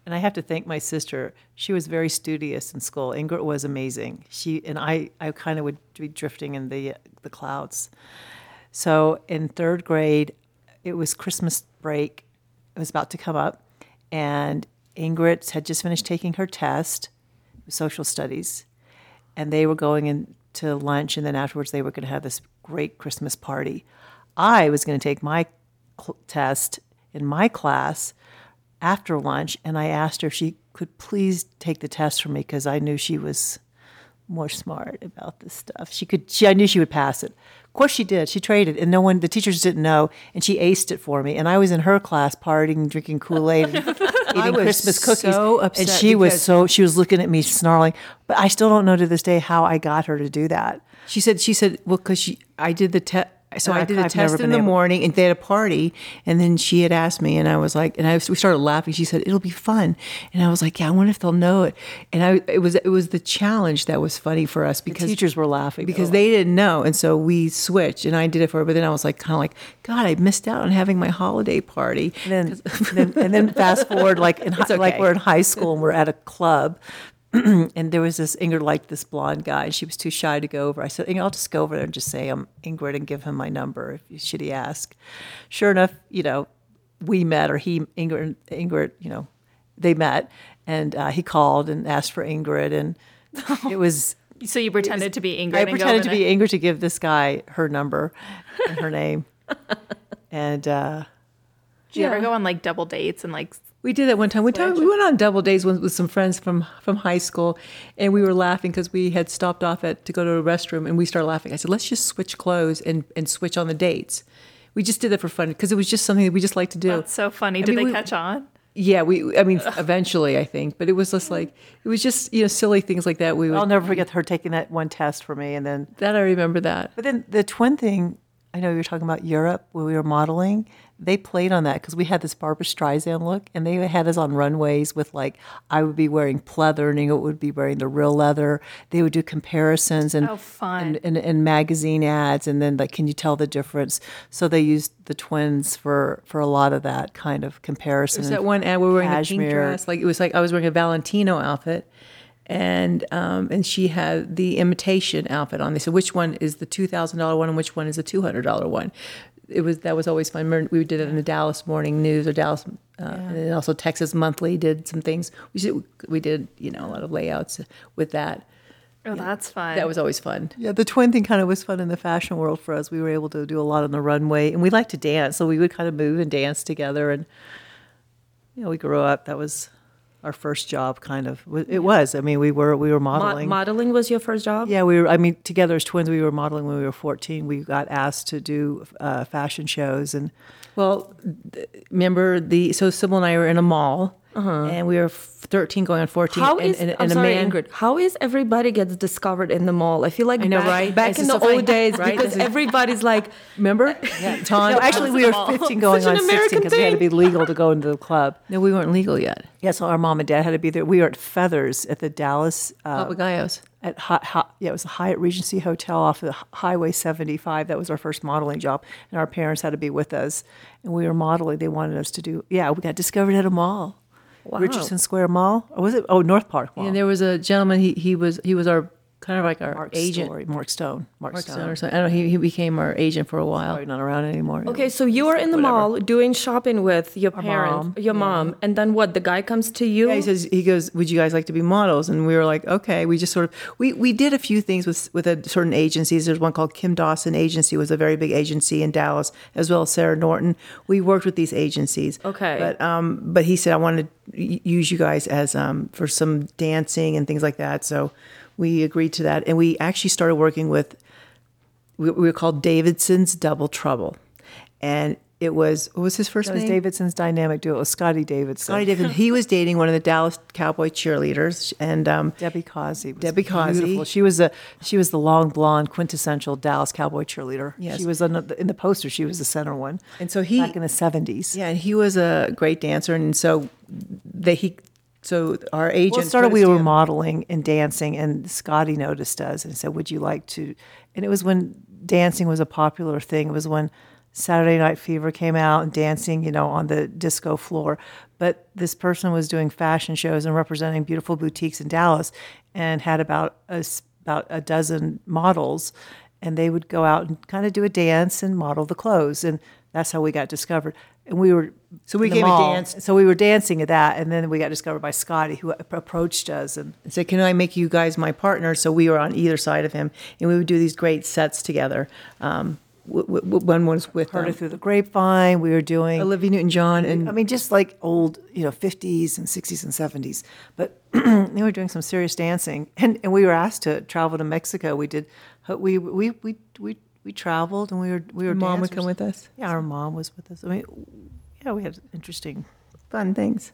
And I have to thank my sister. She was very studious in school. Ingrid was amazing. She and I, I kind of would be drifting in the the clouds. So in third grade, it was Christmas break. It was about to come up, and Ingrid had just finished taking her test, social studies, and they were going into lunch, and then afterwards they were going to have this great Christmas party. I was going to take my cl- test in my class after lunch, and I asked her if she could please take the test for me because I knew she was more smart about this stuff. She could. She, I knew she would pass it. Of course, she did. She traded, and no one, the teachers didn't know, and she aced it for me. And I was in her class, partying, drinking Kool Aid, [LAUGHS] eating Christmas cookies. so and she was so. She was looking at me, snarling. But I still don't know to this day how I got her to do that. She said, she said, well, because she, I did the test. So I- I did a I've test in the able- morning, and they had a party, and then she had asked me, and I was like, and I was, we started laughing. She said, "It'll be fun," and I was like, "Yeah, I wonder if they'll know it." And I, it was, it was the challenge that was funny for us The because teachers were laughing because though. they didn't know, and so we switched, and I did it for her. But then I was like, kind of like, God, I missed out on having my holiday party. And then, [LAUGHS] then and then fast forward like in okay. like we're in high school and we're at a club [CLEARS THROAT] and there was this Ingrid liked this blonde guy and she was too shy to go over. I said, Ingrid, I'll just go over there and just say I'm Ingrid and give him my number if should he ask. Sure enough, you know, we met or he Ingrid Ingrid, you know, they met and uh, he called and asked for Ingrid and [LAUGHS] it was So you pretended to be Ingrid. I pretended to be. Ingrid to give this guy her number and her name. [LAUGHS] And uh Did you ever go on like double dates and like We did that one time. We, time, we went on double days with, with some friends from from high school, and we were laughing because we had stopped off at to go to a restroom, and we started laughing. I said, "Let's just switch clothes and and switch on the dates." We just did that for fun because it was just something that we just like to do. that's so funny? I Did mean, they we- catch on? Yeah, we. I mean, eventually, I think, but it was just like it was just you know silly things like that. We would, I'll never forget her taking that one test for me and then that I remember that. But then the twin thing, I know you were talking about Europe when we were modeling. They played on that because we had this Barbra Streisand look, and they had us on runways with like I would be wearing pleather, and Inga would be wearing the real leather. They would do comparisons and Oh, fun. and, and, and magazine ads, and then like, can you tell the difference? So they used the twins for for a lot of that kind of comparison. There's that one ad we were wearing a pink dress, like it was like I was wearing a Valentino outfit, and um, and she had the imitation outfit on. They said which one is the two thousand dollar one and which one is the two hundred dollar one. It was that was always fun. We did it in the Dallas Morning News or Dallas, uh, and also Texas Monthly did some things. We did, we did you know a lot of layouts with that. Oh, that's fun. That was always fun. Yeah, the twin thing kind of was fun in the fashion world for us. We were able to do a lot on the runway, and we like to dance, so we would kind of move and dance together. And you know, we grew up. That was our first job, kind of. It was. I mean, we were we were Mo- modeling. modeling was your first job? yeah, we were. I mean, together as twins, we were modeling when we were fourteen. We got asked to do uh, fashion shows, and Well, remember the so Sybil and I were in a mall, and we were 13 going on 14. Uh-huh. How and, is and, I'm a sorry, man, Ingrid? How is everybody gets discovered in the mall? I feel like I know, back, right? back in the old days right? because everybody's like, Remember? [LAUGHS] yeah, Tom. No, actually, we were fifteen [LAUGHS] going Such on sixteen because we had to be legal to go into the club. [LAUGHS] No, we weren't legal yet. Yeah, so our mom and dad had to be there. We were at Feathers at the Dallas. Uh, Papagayos. at Hi- Hi- yeah, it was the Hyatt Regency Hotel off of Highway 75. That was our first modeling job, and our parents had to be with us, and we were modeling. They wanted us to do. Yeah, we got discovered at a mall, Richardson Square Mall, or was it? Oh, North Park Mall. And there was a gentleman. He he was he was our kind of like our Mark agent. Story, Mark Stone. Mark, Mark Stone. Stone or something. I don't know. He, he became our agent for a while. Probably not around anymore. okay, so you are in the mall doing shopping with your parents, mom, your mom, and then what? The guy comes to you. Yeah, he says he goes, "Would you guys like to be models?" And we were like, "Okay." We just sort of we we did a few things with with a certain agencies. There's one called Kim Dawson Agency, was a very big agency in Dallas, as well as Sarah Norton. We worked with these agencies. Okay. but um, but he said I want to use you guys as um for some dancing and things like that. So we agreed to that, and we actually started working with we, we were called Davidson's Double Trouble, and it was what was his first That was? Davidson's dynamic duo. It was Scotty Davidson. Scotty Davidson. He was dating one of the Dallas Cowboy cheerleaders, and um, Debbie Causey. was Debbie Causey. beautiful. She was a she was the long blonde quintessential Dallas cowboy cheerleader. Yes. She was on the, in the poster. She was the center one. And so he- back in the seventies. yeah, and he was a great dancer, and so they he so our agent Well, started. We were modeling and dancing, and Scotty noticed us and said, "Would you like to?" And it was when dancing was a popular thing. It was when Saturday Night Fever came out and dancing, you know, on the disco floor. But this person was doing fashion shows and representing beautiful boutiques in Dallas, and had about a, about a dozen models, and they would go out and kind of do a dance and model the clothes, and that's how we got discovered. And we were So we came and danced. So we were dancing at that, and then we got discovered by Scotty, who approached us, and and said, "Can I make you guys my partners?" So we were on either side of him, and we would do these great sets together. Um, w- w- one was with Heard um, it through the grapevine. We were doing. Olivia Newton-John and I mean, just like old, you know, 50s and 60s and 70s. But [CLEARS THROAT] they were doing some serious dancing, and, and we were asked to travel to Mexico. We did. We we we we we traveled, and we were we were. mom would dancers. come with us. Yeah, our mom was with us. I mean, yeah, we had interesting. Fun things.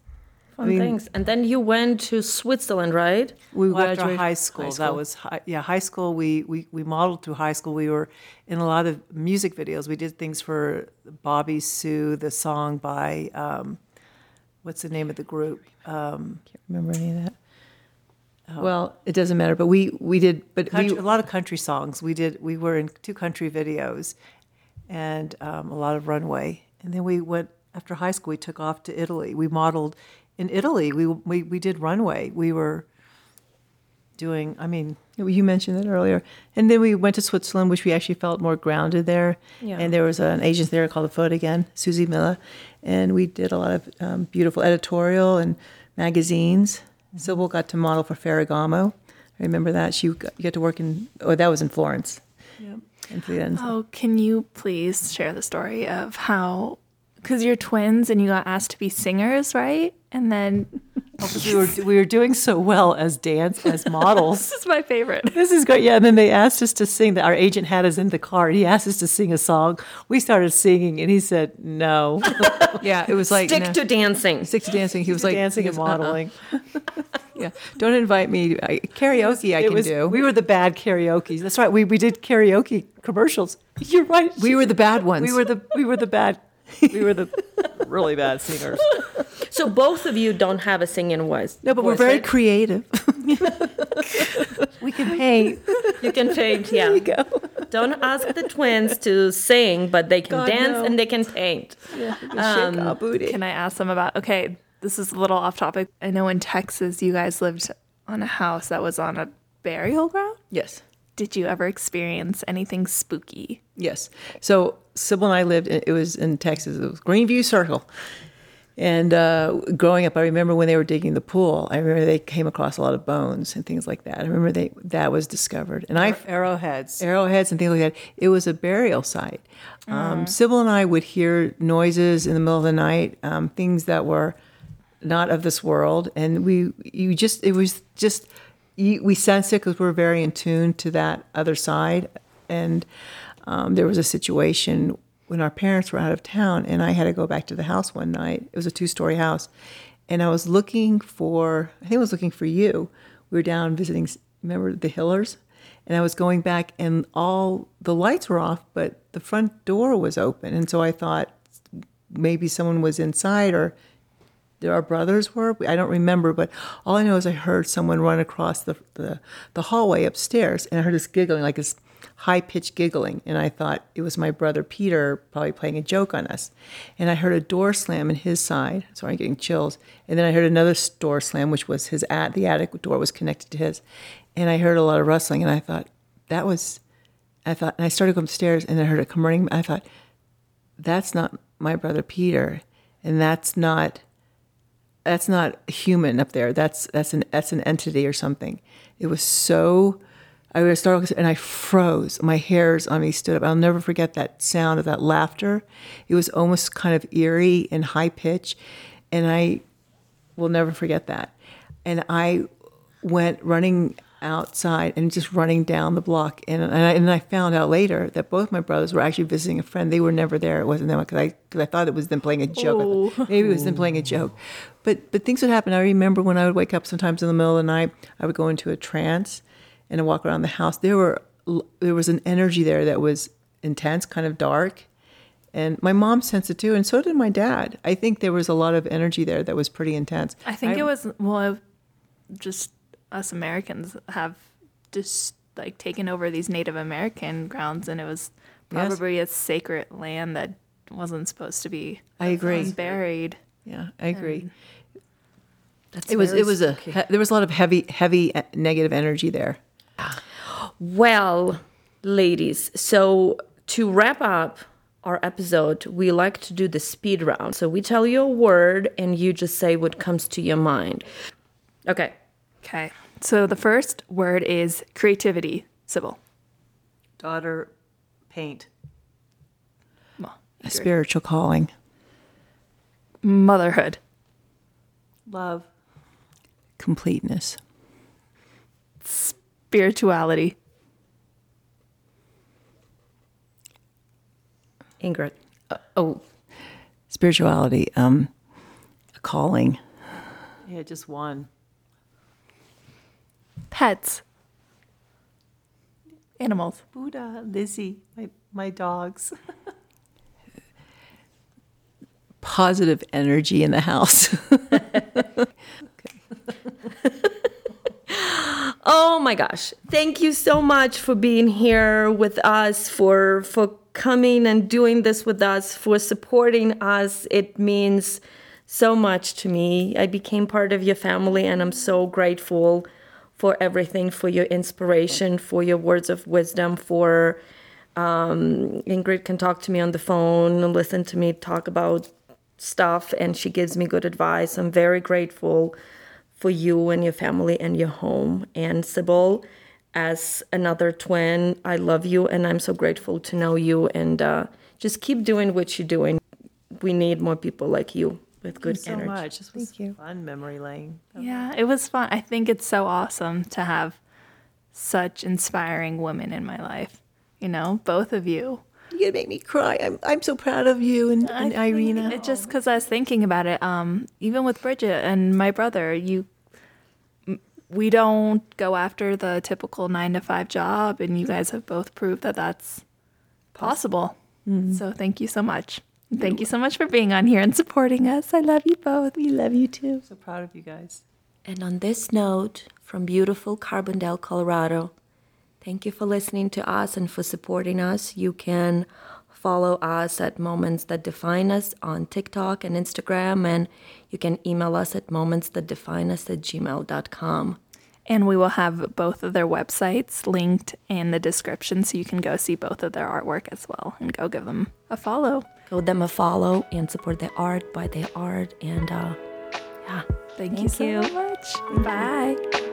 Fun mean- things. And then you went to Switzerland, right? We Well, after graduated high school, that was high, yeah high school. We, we we modeled through high school. We were in a lot of music videos. We did things for Bobbie Sue, the song by um, what's the name of the group? Um, Can't remember any of that. Well, it doesn't matter, but we we did. But country, we a lot of country songs. We did. We were in two country videos, and um, a lot of runway. And then we went after high school. We took off to Italy. We modeled in Italy. We we we did runway. We were doing. I mean, you mentioned it earlier, and then we went to Switzerland, which we actually felt more grounded there. Yeah. And there was an agent there called the Photo Again, Susie Miller, and we did a lot of um, beautiful editorial and magazines. Sybil got to model for Ferragamo. I remember that she got, you got to work in. Oh, that was in Florence. Yeah. In Firenze. Oh, can you please share the story of how, because you're twins and you got asked to be singers, right? And then we were we were doing so well as dance as [LAUGHS] models. this is my favorite. This is great. Yeah, and then they asked us to sing. That our agent had us in the car. He asked us to sing a song. We started singing, and he said no. [LAUGHS] Yeah, it was like Stick no, to dancing. stick to dancing. He was like dancing he and was, uh-uh. modeling. [LAUGHS] Yeah, don't invite me. I, karaoke I It can was- do. We were the bad karaoke. That's right. We we did karaoke commercials. You're right. We were the bad ones. We were the we were the bad. We were the really bad singers. [LAUGHS] So both of you don't have a singing voice. no, but we're voice, very right? creative. [LAUGHS] We can paint. You can paint, yeah. There you go. Don't ask the twins to sing, but they can God, dance no. and they can paint. Shake um, our booty. Can I ask them about? Okay, this is a little off topic. I know in Texas you guys lived on a house that was on a burial ground. yes. Did you ever experience anything spooky? Yes. So Sybil and I lived. In, it was in Texas. It was Greenview Circle. And uh, growing up, I remember when they were digging the pool. I remember they came across a lot of bones and things like that. I remember they that was discovered, and I Arrowheads. arrowheads and things like that. It was a burial site. Um, Sybil and I would hear noises in the middle of the night, um, things that were not of this world, and we you just it was just you, we sensed it because we're very in tune to that other side. And um, there was a situation when our parents were out of town, and I had to go back to the house one night. It was a two story house, and I was looking for I think I was looking for you. We were down visiting. Remember the Hillers? And I was going back, and all the lights were off, but the front door was open. And so I thought maybe someone was inside, or our brothers were. I don't remember, but all I know is I heard someone run across the the, the hallway upstairs, and I heard this giggling, like this high pitched giggling, and I thought it was my brother Peter probably playing a joke on us. And I heard a door slam in his side, so I'm getting chills. And then I heard another door slam, which was his at the attic door was connected to his, and I heard a lot of rustling, and I thought that was. I thought, and I started going upstairs, and I heard it come running. I thought, that's not my brother Peter, and that's not that's not human up there. That's that's an that's an entity or something. It was so. I was startled and I froze. My hairs on me stood up. I'll never forget that sound of that laughter. It was almost kind of eerie and high pitch, and I will never forget that. And I went running outside and just running down the block. And, and, I, and I found out later that both my brothers were actually visiting a friend. They were never there. It wasn't them because I, cause I thought it was them playing a joke. Thought Maybe it was them playing a joke. But, but things would happen. I remember when I would wake up sometimes in the middle of the night, I would go into a trance and I'd walk around the house. There were there was an energy there that was intense, kind of dark. And my mom sensed it too, and so did my dad. I think there was a lot of energy there that was pretty intense. I think it was well, just us Americans have just like taken over these Native American grounds, and it was Yes. probably a sacred land that wasn't supposed to be. I agree. Buried. Yeah, I agree. That's it was it was a spooky. he- there was a lot of heavy heavy uh, negative energy there. Well, ladies, so to wrap up our episode, we like to do the speed round. So we tell you a word and you just say what comes to your mind. Okay. Okay. So the first word is creativity. Sybil. Daughter, paint. A spiritual calling. Motherhood. Love. Completeness. Spirituality. Ingrid. Oh, spirituality. Um, a calling. Yeah, just one. Pets. Animals. Buddha, Lizzie, my, my dogs. Positive energy in the house. [LAUGHS] [LAUGHS] [LAUGHS] Oh my gosh. Thank you so much for being here with us, for for coming and doing this with us, for supporting us. It means so much to me. I became part of your family and I'm so grateful for everything, for your inspiration, for your words of wisdom, for um, Ingrid can talk to me on the phone and listen to me talk about stuff and she gives me good advice. I'm very grateful for you and your family and your home. And Sybil, as another twin, I love you and I'm so grateful to know you. And uh, just keep doing what you're doing. We need more people like you with good so energy. much. This was fun memory lane. Yeah, it was fun. I think it's so awesome to have such inspiring women in my life. You know, both of you. You're gonna make me cry. I'm I'm so proud of you and, I and Irina. It just because I was thinking about it. Um, even with Bridget and my brother, you, m- we don't go after the typical nine to five job, and you guys have both proved that that's possible. Mm-hmm. So thank you so much. Thank you so much for being on here and supporting us. I love you both. we love you too. So proud of you guys. And on this note, from beautiful Carbondale, Colorado, thank you for listening to us and for supporting us. You can follow us at Moments That Define Us on TikTok and Instagram, and you can email us at momentsthatdefineus at gmail.com. And we will have both of their websites linked in the description so you can go see both of their artwork as well and go give them a follow. Go them a follow and support their art, buy their art, and uh, yeah. Thank, you so much. Bye.